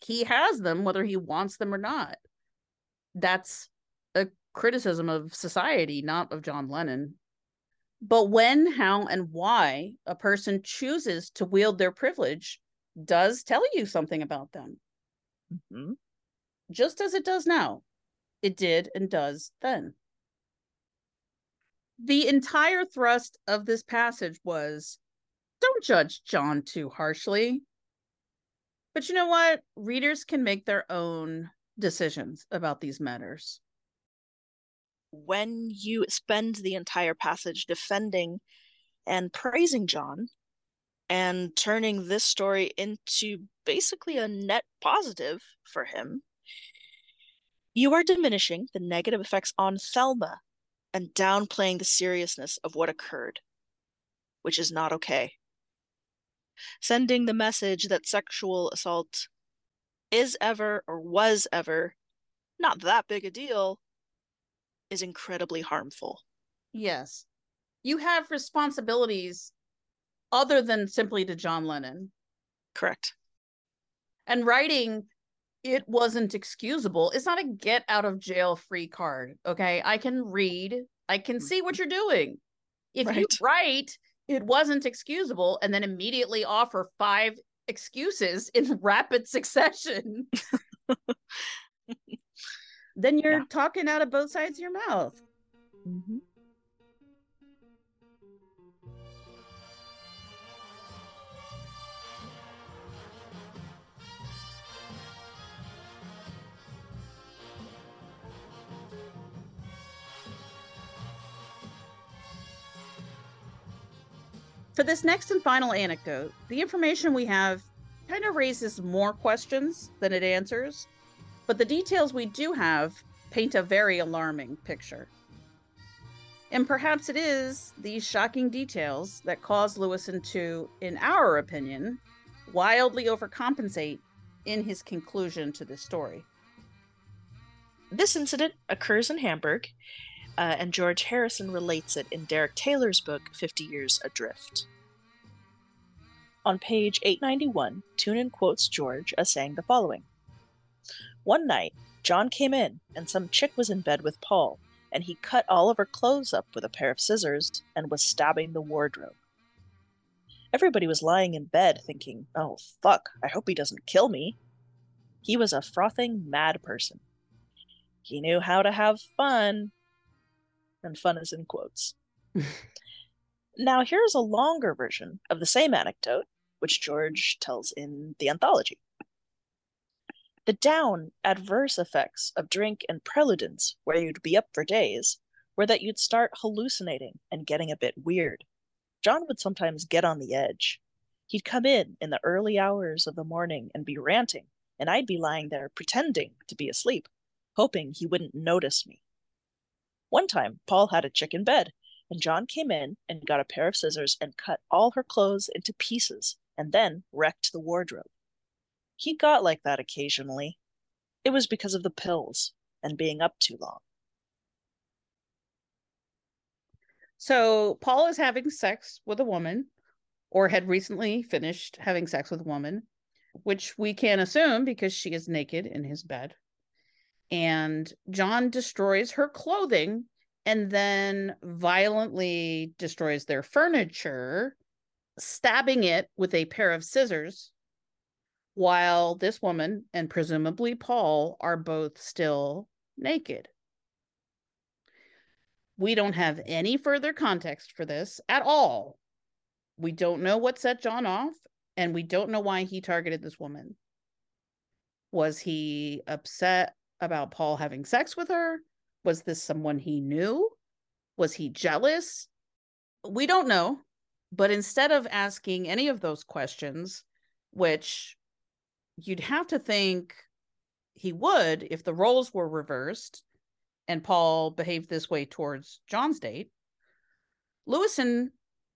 [SPEAKER 5] He has them whether he wants them or not. That's criticism of society, not of John Lennon. But when, how, and why a person chooses to wield their privilege does tell you something about them,
[SPEAKER 4] Mhm.
[SPEAKER 5] just as it does now. It did and does then. The entire thrust of this passage was don't judge John too harshly. But you know what? Readers can make their own decisions about these matters.
[SPEAKER 4] When you spend the entire passage defending and praising John and turning this story into basically a net positive for him, you are diminishing the negative effects on Thelma and downplaying the seriousness of what occurred, which is not okay. Sending the message that sexual assault is ever or was ever not that big a deal is incredibly harmful.
[SPEAKER 5] Yes. You have responsibilities other than simply to John Lennon.
[SPEAKER 4] Correct.
[SPEAKER 5] And writing it wasn't excusable. It's not a get out of jail free card. Okay. I can read, I can see what mm-hmm. you're doing. If you write it wasn't excusable and then immediately offer five excuses in rapid succession, then you're
[SPEAKER 4] Yeah.
[SPEAKER 5] talking out of both sides of your mouth.
[SPEAKER 4] Mm-hmm.
[SPEAKER 5] For this next and final anecdote, the information we have kind of raises more questions than it answers, but the details we do have paint a very alarming picture. And perhaps it is these shocking details that cause Lewisohn to, in our opinion, wildly overcompensate in his conclusion to this story.
[SPEAKER 4] This incident occurs in Hamburg, Uh, and George Harrison relates it in Derek Taylor's book, 50 Years Adrift. On page 891, Tune In quotes George as saying the following One night, John came in, and some chick was in bed with Paul, and he cut all of her clothes up with a pair of scissors and was stabbing the wardrobe. Everybody was lying in bed thinking, oh fuck, I hope he doesn't kill me. He was a frothing mad person. He knew how to have fun. And fun is in quotes. now, here's a longer version of the same anecdote, which George tells in the anthology. The down adverse effects of drink and preludins, where you'd be up for days, were that you'd start hallucinating and getting a bit weird. John would sometimes get on the edge. He'd come in in the early hours of the morning and be ranting, and I'd be lying there pretending to be asleep, hoping he wouldn't notice me. One time, Paul had a chicken bed, and John came in and got a pair of scissors and cut all her clothes into pieces, and then wrecked the wardrobe. He got like that occasionally. It was because of the pills and being up too long.
[SPEAKER 5] So Paul is having sex with a woman or had recently finished having sex with a woman, which we can assume because she is naked in his bed. And John destroys her clothing and then violently destroys their furniture, stabbing it with a pair of scissors while this woman and presumably Paul are both still naked. We don't have any further context for this at all. We don't know what set John off, and we don't know why he targeted this woman. Was he upset about Paul having sex with her? Was this someone he knew? Was he jealous? We don't know. But instead of asking any of those questions, which you'd have to think he would if the roles were reversed and Paul behaved this way towards John's date. Lewisohn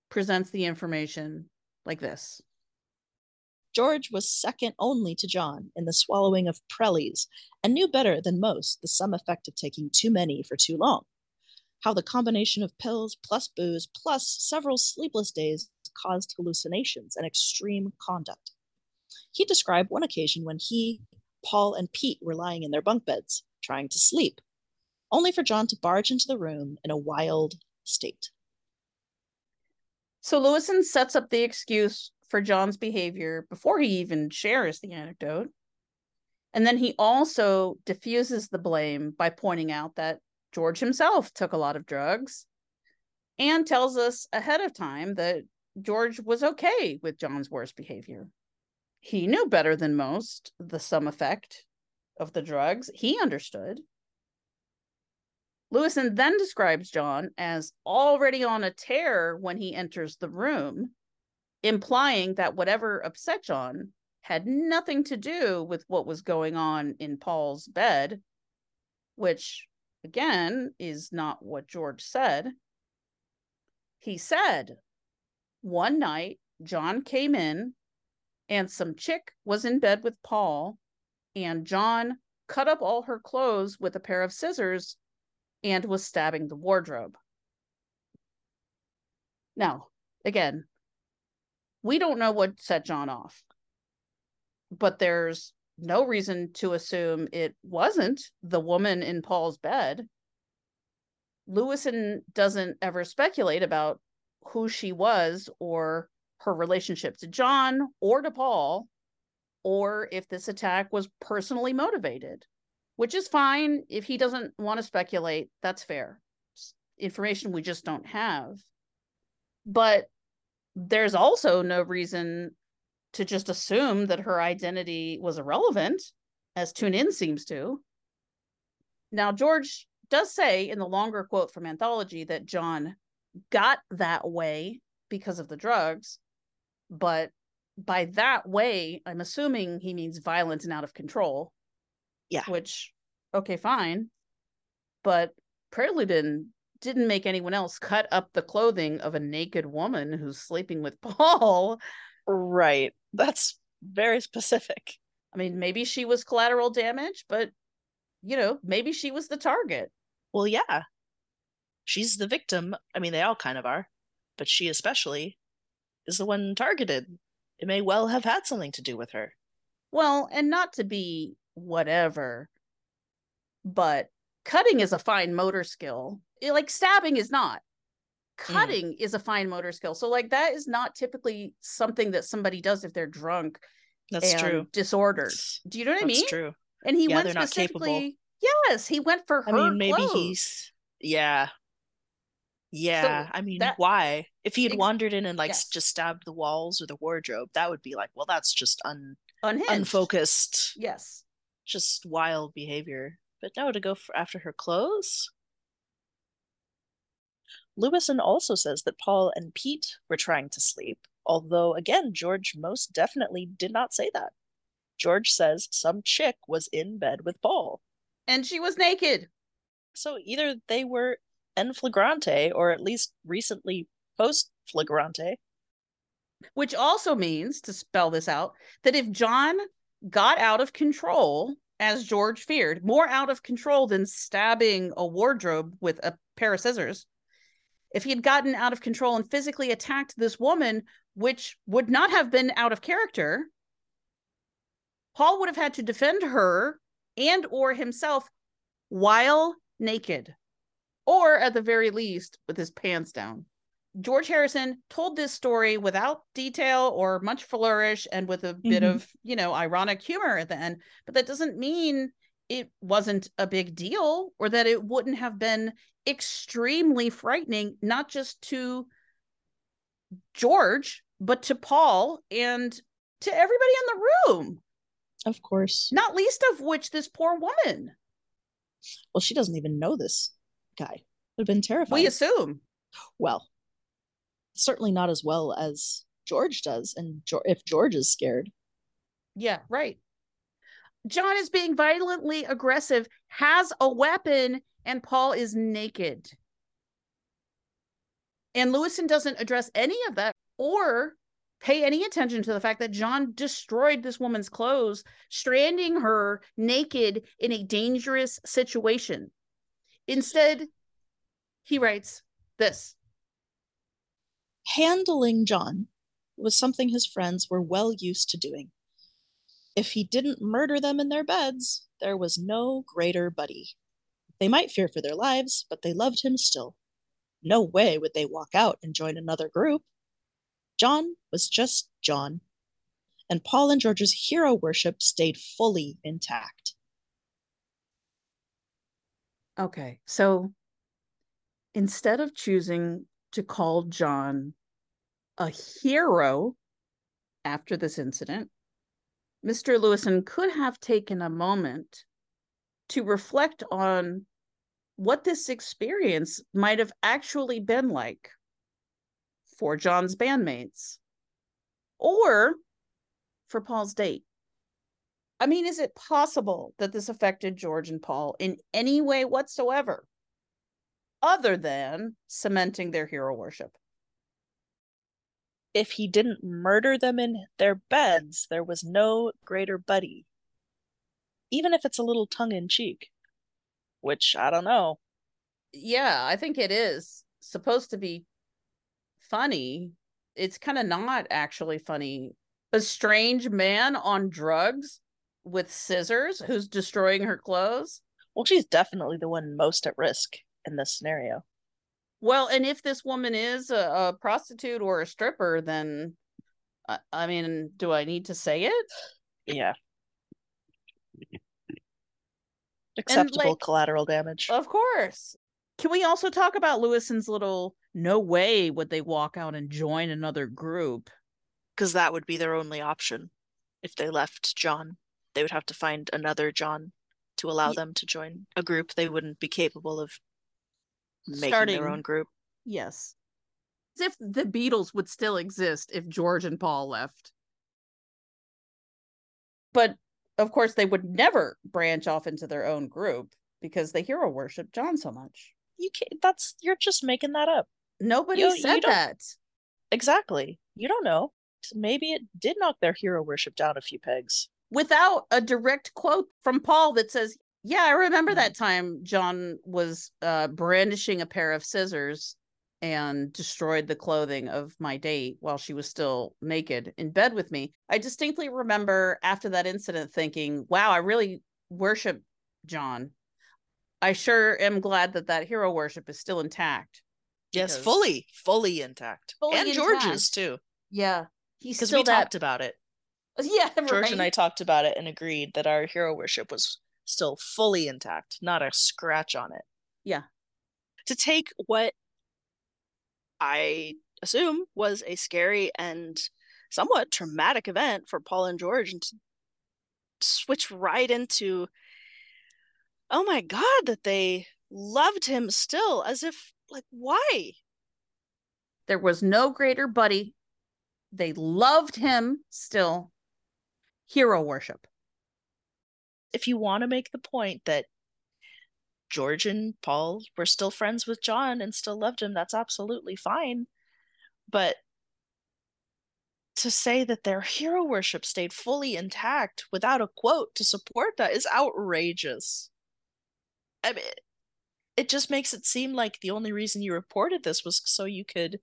[SPEAKER 5] presents the information like this.
[SPEAKER 4] George was second only to John in the swallowing of prellies and knew better than most the some effect of taking too many for too long. How the combination of pills plus booze plus several sleepless days caused hallucinations and extreme conduct. He described one occasion when he, Paul, and Pete were lying in their bunk beds, trying to sleep, only for John to barge into the room in a wild state.
[SPEAKER 5] So Lewisohn sets up the excuse for John's behavior before he even shares the anecdote. And then he also diffuses the blame by pointing out that George himself took a lot of drugs and tells us ahead of time that George was okay with John's worst behavior he knew better than most the sum effect of the drugs. He understood. Lewisohn then describes John as already on a tear when he enters the room, implying that whatever upset John had nothing to do with what was going on in Paul's bed, which again is not what George said. He said, one night, John came in and some chick was in bed with Paul, and John cut up all her clothes with a pair of scissors and was stabbing the wardrobe. Now, again, we don't know what set John off, but there's no reason to assume it wasn't the woman in Paul's bed. Lewisohn doesn't ever speculate about who she was or her relationship to John or to Paul, or if this attack was personally motivated, which is fine. If he doesn't want to speculate, that's fair. It's information we just don't have. But there's also no reason to just assume that her identity was irrelevant, as Tune In seems to. Now, George does say in the longer quote from Anthology that John got that way because of the drugs, but by that way, I'm assuming he means violent and out of control.
[SPEAKER 4] Yeah.
[SPEAKER 5] Which, okay, fine. But Preludin didn't make anyone else cut up the clothing of a naked woman who's sleeping with Paul.
[SPEAKER 4] Right. That's very specific.
[SPEAKER 5] I mean, maybe she was collateral damage, but you know, maybe she was the target.
[SPEAKER 4] Well, yeah. She's the victim. I mean, they all kind of are, but she especially is the one targeted. It may well have had something to do with her.
[SPEAKER 5] Well, and not to be whatever, but cutting is a fine motor skill. It- like stabbing is not. Cutting mm. is a fine motor skill. So like that is not typically something that somebody does if they're drunk
[SPEAKER 4] That's
[SPEAKER 5] and
[SPEAKER 4] true.
[SPEAKER 5] disordered. Do you know what I
[SPEAKER 4] that's
[SPEAKER 5] mean?
[SPEAKER 4] true.
[SPEAKER 5] And he
[SPEAKER 4] Yeah,
[SPEAKER 5] went
[SPEAKER 4] they're not capable.
[SPEAKER 5] specifically. Yes, he went for her
[SPEAKER 4] I mean, maybe
[SPEAKER 5] clothes.
[SPEAKER 4] he's yeah. Yeah, I mean,
[SPEAKER 5] that-
[SPEAKER 4] why? If he had
[SPEAKER 5] Ex-
[SPEAKER 4] wandered in and like
[SPEAKER 5] yes.
[SPEAKER 4] just stabbed the walls or the wardrobe, that would be like, well, that's just un
[SPEAKER 5] unhinged.
[SPEAKER 4] unfocused,
[SPEAKER 5] Yes.
[SPEAKER 4] just wild behavior. But no, to go for after her clothes. Lewisohn also says that Paul and Pete were trying to sleep, although again, George most definitely did not say that. George says some chick was in bed with Paul.
[SPEAKER 5] And she was naked.
[SPEAKER 4] So either they were en flagrante or at least recently post flagrante.
[SPEAKER 5] which also means to spell this out that if John got out of control, as George feared, more out of control than stabbing a wardrobe with a pair of scissors, if he had gotten out of control and physically attacked this woman, which would not have been out of character, Paul would have had to defend her and or himself while naked or at the very least with his pants down. George Harrison told this story without detail or much flourish and with a bit
[SPEAKER 4] Mhm.
[SPEAKER 5] of, you know, ironic humor at the end. But that doesn't mean it wasn't a big deal or that it wouldn't have been extremely frightening, not just to George, but to Paul and to everybody in the room,
[SPEAKER 4] Of course.
[SPEAKER 5] not least of which this poor woman.
[SPEAKER 4] Well, she doesn't even know this guy. Would have been terrifying.
[SPEAKER 5] We assume.
[SPEAKER 4] well, certainly not as well as George does. And if George is scared,
[SPEAKER 5] Yeah, right. John is being violently aggressive, has a weapon, and Paul is naked. And Lewisohn doesn't address any of that or pay any attention to the fact that John destroyed this woman's clothes, stranding her naked in a dangerous situation. Instead, he writes this
[SPEAKER 4] handling John was something his friends were well used to doing. If he didn't murder them in their beds, there was no greater buddy. They might fear for their lives, but they loved him still. No way would they walk out and join another group. John was just John, and Paul and George's hero worship stayed fully intact.
[SPEAKER 5] Okay, so instead of choosing to call John a hero after this incident, Mr. Lewisohn could have taken a moment to reflect on what this experience might have actually been like for John's bandmates or for Paul's date. I mean, is it possible that this affected George and Paul in any way whatsoever, other than cementing their hero worship?
[SPEAKER 4] If he didn't murder them in their beds, there was no greater buddy. Even if it's a little tongue in cheek, which I don't know.
[SPEAKER 5] Yeah, I think it is supposed to be funny. It's kind of not actually funny. A strange man on drugs with scissors who's destroying her clothes.
[SPEAKER 4] Well, she's definitely the one most at risk in this scenario.
[SPEAKER 5] Well, and if this woman is a, a prostitute or a stripper, then I, I mean, do I need to say it?
[SPEAKER 4] Yeah. Acceptable
[SPEAKER 5] like-
[SPEAKER 4] collateral damage.
[SPEAKER 5] Of course. Can we also talk about Lewisohn's little no way would they walk out and join another group?
[SPEAKER 4] Because that would be their only option. If they left John, they would have to find another John to allow
[SPEAKER 5] Ye-
[SPEAKER 4] them to join a group they wouldn't be capable of making
[SPEAKER 5] Starting-
[SPEAKER 4] their own group.
[SPEAKER 5] Yes. As if the Beatles would still exist if George and Paul left. But of course, they would never branch off into their own group because they hero worship John so much.
[SPEAKER 4] You can't, that's you're just making that up.
[SPEAKER 5] Nobody
[SPEAKER 4] You- you
[SPEAKER 5] said
[SPEAKER 4] don't-
[SPEAKER 5] that.
[SPEAKER 4] Exactly. You don't know. Maybe it did knock their hero worship down a few pegs.
[SPEAKER 5] Without a direct quote from Paul that says Yeah, I remember
[SPEAKER 4] Mm.
[SPEAKER 5] that time John was uh, brandishing a pair of scissors and destroyed the clothing of my date while she was still naked in bed with me. I distinctly remember after that incident thinking, wow, I really worship John. I sure am glad that that hero worship is still intact.
[SPEAKER 4] Yes, fully, fully intact.
[SPEAKER 5] Fully
[SPEAKER 4] and
[SPEAKER 5] intact.
[SPEAKER 4] George's too.
[SPEAKER 5] Yeah. He's still
[SPEAKER 4] we
[SPEAKER 5] that.
[SPEAKER 4] talked about it.
[SPEAKER 5] yeah,
[SPEAKER 4] George and I talked about it and agreed that our hero worship was still fully intact, not a scratch on it.
[SPEAKER 5] Yeah.
[SPEAKER 7] to take what I assume was a scary and somewhat traumatic event for Paul and George and to switch right into, oh my God, that they loved him still, as if, like, why?
[SPEAKER 5] There was no greater buddy. They loved him still. Hero worship.
[SPEAKER 4] If you want to make the point that George and Paul were still friends with John and still loved him, that's absolutely fine. But to say that their hero worship stayed fully intact without a quote to support that is outrageous. I mean, it just makes it seem like the only reason you reported this was so you could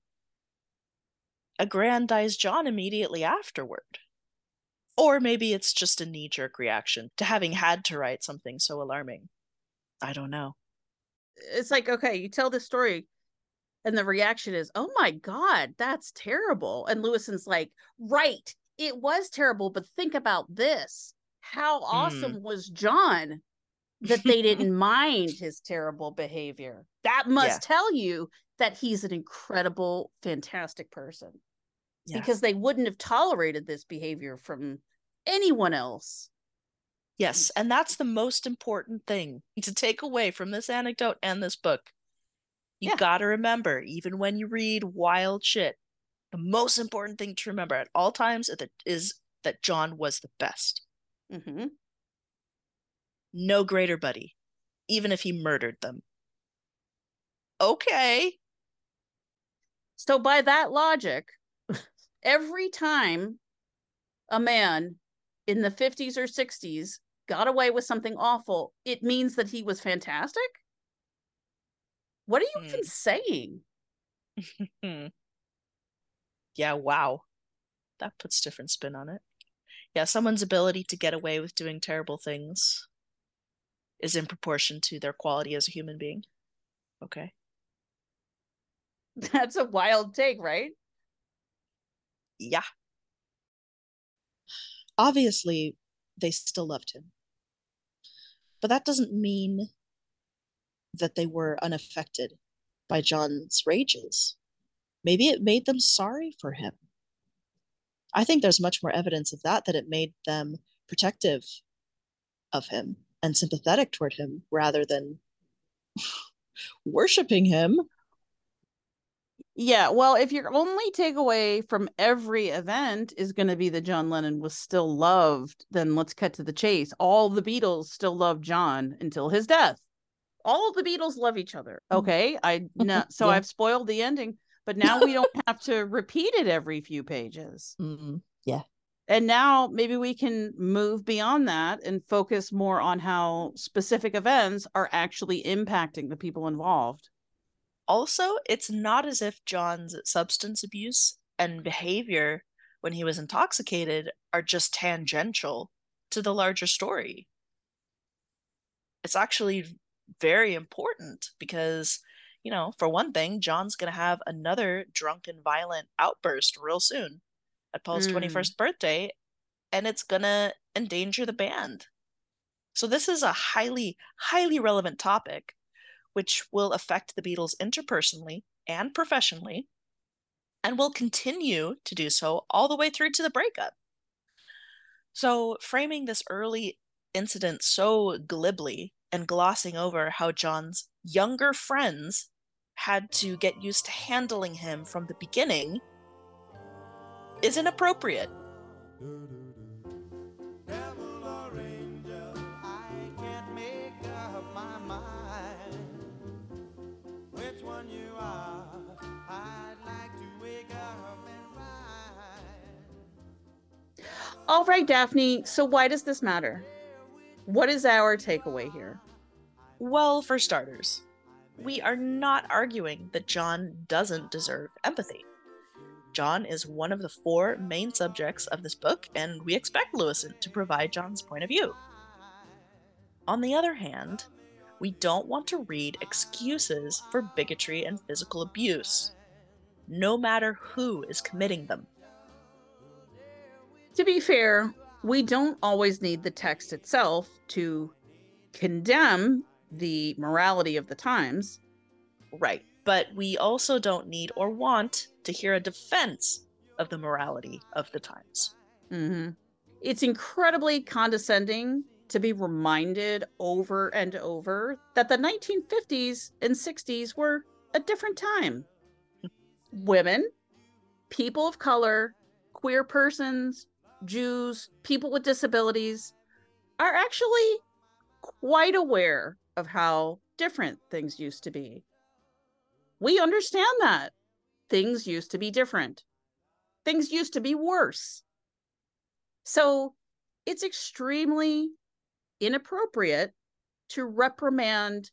[SPEAKER 4] aggrandize John immediately afterward. Or maybe it's just a knee jerk reaction to having had to write something so alarming. I don't know.
[SPEAKER 5] It's like, okay, you tell this story, and the reaction is, oh my God, that's terrible. And Lewisohn's like, right, it was terrible, but think about this. How hmm. awesome was John that they didn't mind his terrible behavior? That must
[SPEAKER 4] Yeah.
[SPEAKER 5] tell you that he's an incredible, fantastic person.
[SPEAKER 4] Yeah.
[SPEAKER 5] Because they wouldn't have tolerated this behavior from anyone else.
[SPEAKER 4] Yes, and that's the most important thing to take away from this anecdote and this book. You
[SPEAKER 5] Yeah.
[SPEAKER 4] gotta remember, even when you read wild shit, the most important thing to remember at all times is that John was the best.
[SPEAKER 5] Mm-hmm.
[SPEAKER 4] No greater buddy, even if he murdered them. Okay.
[SPEAKER 5] So by that logic, every time a man in the 50s or 60s got away with something awful, it means that he was fantastic? What are you even
[SPEAKER 4] Hmm.
[SPEAKER 5] saying?
[SPEAKER 4] Yeah, wow. That puts different spin on it. Yeah, someone's ability to get away with doing terrible things is in proportion to their quality as a human being. Okay.
[SPEAKER 5] That's a wild take, right?
[SPEAKER 4] Yeah. Obviously, they still loved him. But that doesn't mean that they were unaffected by John's rages. Maybe it made them sorry for him. I think there's much more evidence of that, that it made them protective of him and sympathetic toward him rather than worshiping him.
[SPEAKER 5] Yeah, well, if your only takeaway from every event is going to be that John Lennon was still loved, then let's cut to the chase. All the Beatles still loved John until his death. All the Beatles love each other. Okay, I no, so
[SPEAKER 4] Yeah.
[SPEAKER 5] I've spoiled the ending, but now we don't have to repeat it every few pages.
[SPEAKER 4] Mm,
[SPEAKER 5] And now maybe we can move beyond that and focus more on how specific events are actually impacting the people involved.
[SPEAKER 4] Also, it's not as if John's substance abuse and behavior when he was intoxicated are just tangential to the larger story. It's actually very important because, you know, for one thing, John's going to have another drunken, violent outburst real soon at Paul's
[SPEAKER 5] Mm.
[SPEAKER 4] 21st birthday, and it's going to endanger the band. So, this is a highly, highly relevant topic which will affect the Beatles interpersonally and professionally, and will continue to do so all the way through to the breakup. So, framing this early incident so glibly and glossing over how John's younger friends had to get used to handling him from the beginning is inappropriate.
[SPEAKER 5] All right, Daphne. So why does this matter? What is our takeaway here?
[SPEAKER 4] Well, for starters, we are not arguing that John doesn't deserve empathy. John is one of the four main subjects of this book, and we expect Lewisohn to provide John's point of view. On the other hand, we don't want to read excuses for bigotry and physical abuse, no matter who is committing them.
[SPEAKER 5] To be fair, we don't always need the text itself to condemn the morality of the times.
[SPEAKER 4] Right. But we also don't need or want to hear a defense of the morality of the times.
[SPEAKER 5] hmm It's incredibly condescending to be reminded over and over that the 1950s and 60s were a different time. Women, people of color, queer persons, Jews, people with disabilities are actually quite aware of how different things used to be. We understand that things used to be different, things used to be worse. So it's extremely inappropriate to reprimand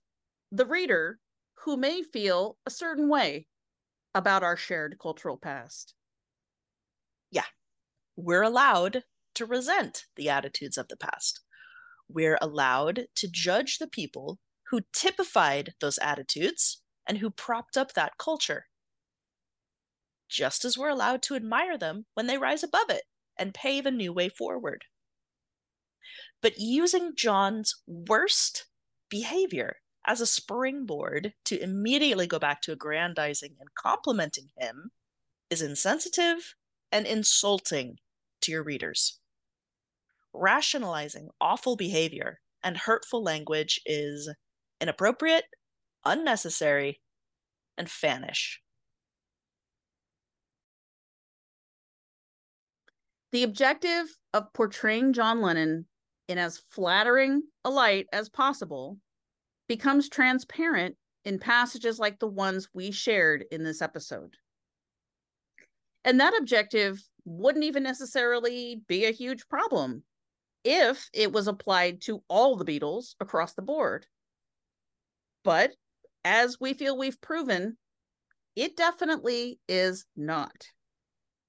[SPEAKER 5] the reader who may feel a certain way about our shared cultural past.
[SPEAKER 4] Yeah, we're allowed to resent the attitudes of the past. We're allowed to judge the people who typified those attitudes and who propped up that culture. Just as we're allowed to admire them when they rise above it and pave a new way forward. But using John's worst behavior as a springboard to immediately go back to aggrandizing and complimenting him is insensitive and insulting to your readers. Rationalizing awful behavior and hurtful language is inappropriate, unnecessary, and fannish.
[SPEAKER 5] The objective of portraying John Lennon in as flattering a light as possible becomes transparent in passages like the ones we shared in this episode. And that objective wouldn't even necessarily be a huge problem if it was applied to all the Beatles across the board. But as we feel we've proven, it definitely is not.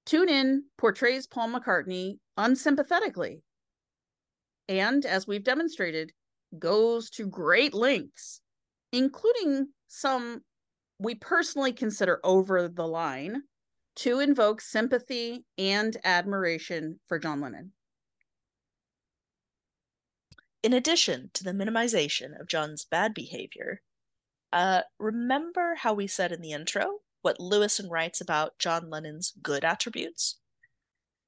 [SPEAKER 5] Tune in portrays Paul McCartney unsympathetically. And as we've demonstrated, goes to great lengths, including some we personally consider over the line, to invoke sympathy and admiration for John Lennon.
[SPEAKER 4] In addition to the minimization of John's bad behavior, uh, remember how we said in the intro what Lewisohn writes about John Lennon's good attributes?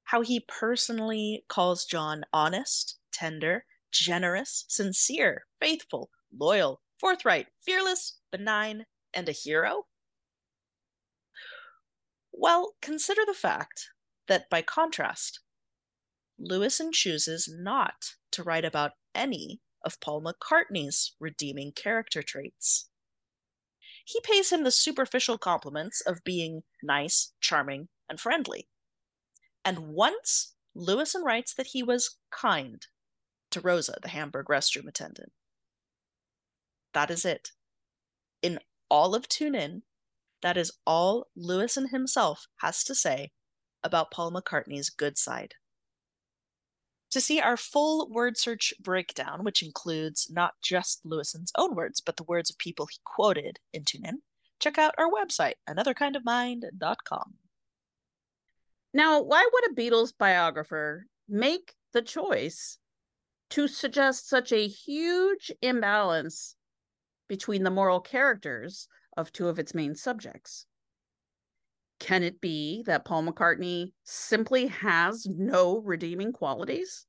[SPEAKER 4] How he personally calls John honest, tender, generous, sincere, faithful, loyal, forthright, fearless, benign, and a hero? Well, consider the fact that by contrast, Lewisohn chooses not to write about any of Paul McCartney's redeeming character traits. He pays him the superficial compliments of being nice, charming, and friendly. And once Lewisohn writes that he was kind to Rosa, the Hamburg restroom attendant. That is it. In all of Tune In, that is all Lewisohn himself has to say about Paul McCartney's good side. To see our full word search breakdown, which includes not just Lewisohn's own words, but the words of people he quoted in Tune In, check out our website, anotherkindofmind.com.
[SPEAKER 5] Now, why would a Beatles biographer make the choice to suggest such a huge imbalance between the moral characters of two of its main subjects? Can it be that Paul McCartney simply has no redeeming qualities?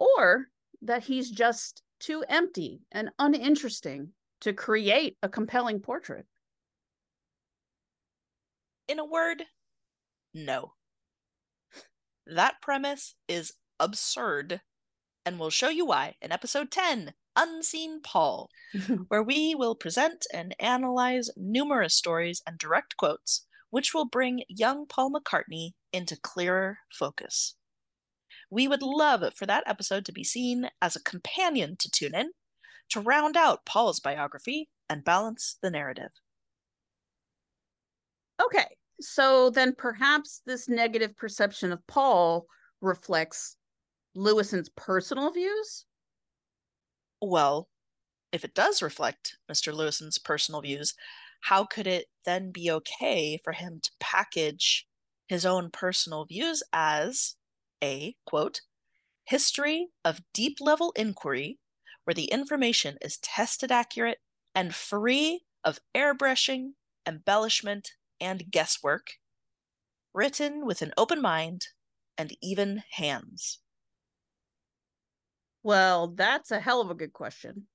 [SPEAKER 5] Or that he's just too empty and uninteresting to create a compelling portrait?
[SPEAKER 4] In a word, no. That premise is absurd, and we'll show you why in episode 10 Unseen Paul, where we will present and analyze numerous stories and direct quotes, which will bring young Paul McCartney into clearer focus. We would love for that episode to be seen as a companion to Tune In to round out Paul's biography and balance the narrative.
[SPEAKER 5] Okay, so then perhaps this negative perception of Paul reflects Lewisohn's personal views?
[SPEAKER 4] Well, if it does reflect Mr. Lewisohn's personal views, how could it then be okay for him to package his own personal views as a quote history of deep level inquiry where the information is tested accurate and free of airbrushing, embellishment, and guesswork, written with an open mind and even hands?
[SPEAKER 5] Well, that's a hell of a good question.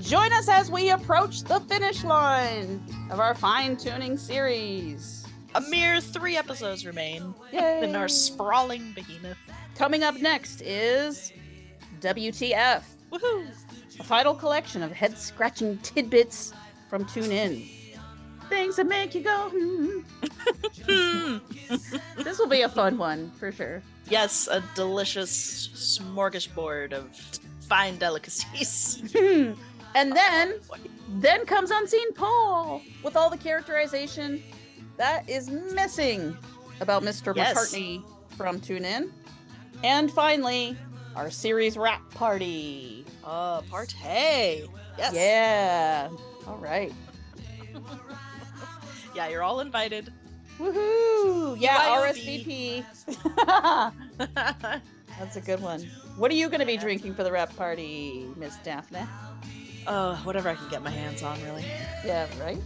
[SPEAKER 5] Join us as we approach the finish line of our fine tuning series.
[SPEAKER 4] A mere three episodes remain
[SPEAKER 5] Yay.
[SPEAKER 4] in our sprawling behemoth.
[SPEAKER 5] Coming up next is WTF,
[SPEAKER 4] Woohoo!
[SPEAKER 5] a final collection of head scratching tidbits from Tune In. Things that make you go. Hmm. This will be a fun one for sure.
[SPEAKER 4] Yes, a delicious smorgasbord of fine delicacies.
[SPEAKER 5] and then then comes Unseen Paul with all the characterization that is missing about Mr.
[SPEAKER 4] Yes.
[SPEAKER 5] McCartney from Tune In. And finally, our series wrap party.
[SPEAKER 4] Uh, partay. Yes.
[SPEAKER 5] Yeah. All right.
[SPEAKER 4] Yeah, you're all invited.
[SPEAKER 5] Woohoo! Yeah. RSVP. That's a good one. What are you going to be drinking for the wrap party, Miss Daphne?
[SPEAKER 4] uh, whatever I can get my hands on, really.
[SPEAKER 5] Yeah, right.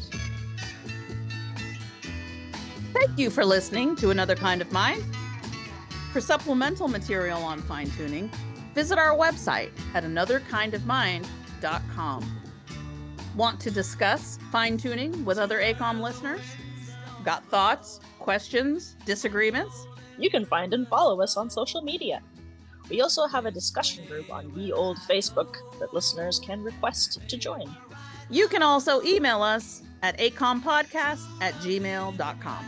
[SPEAKER 5] Thank you for listening to Another Kind of Mind. For supplemental material on fine tuning, visit our website at anotherkindofmind.com. Want to discuss fine tuning with other ACOM listeners? Got thoughts, questions, disagreements?
[SPEAKER 4] You can find and follow us on social media. We also have a discussion group on the old Facebook that listeners can request to join.
[SPEAKER 5] You can also email us at acompodcast at gmail.com.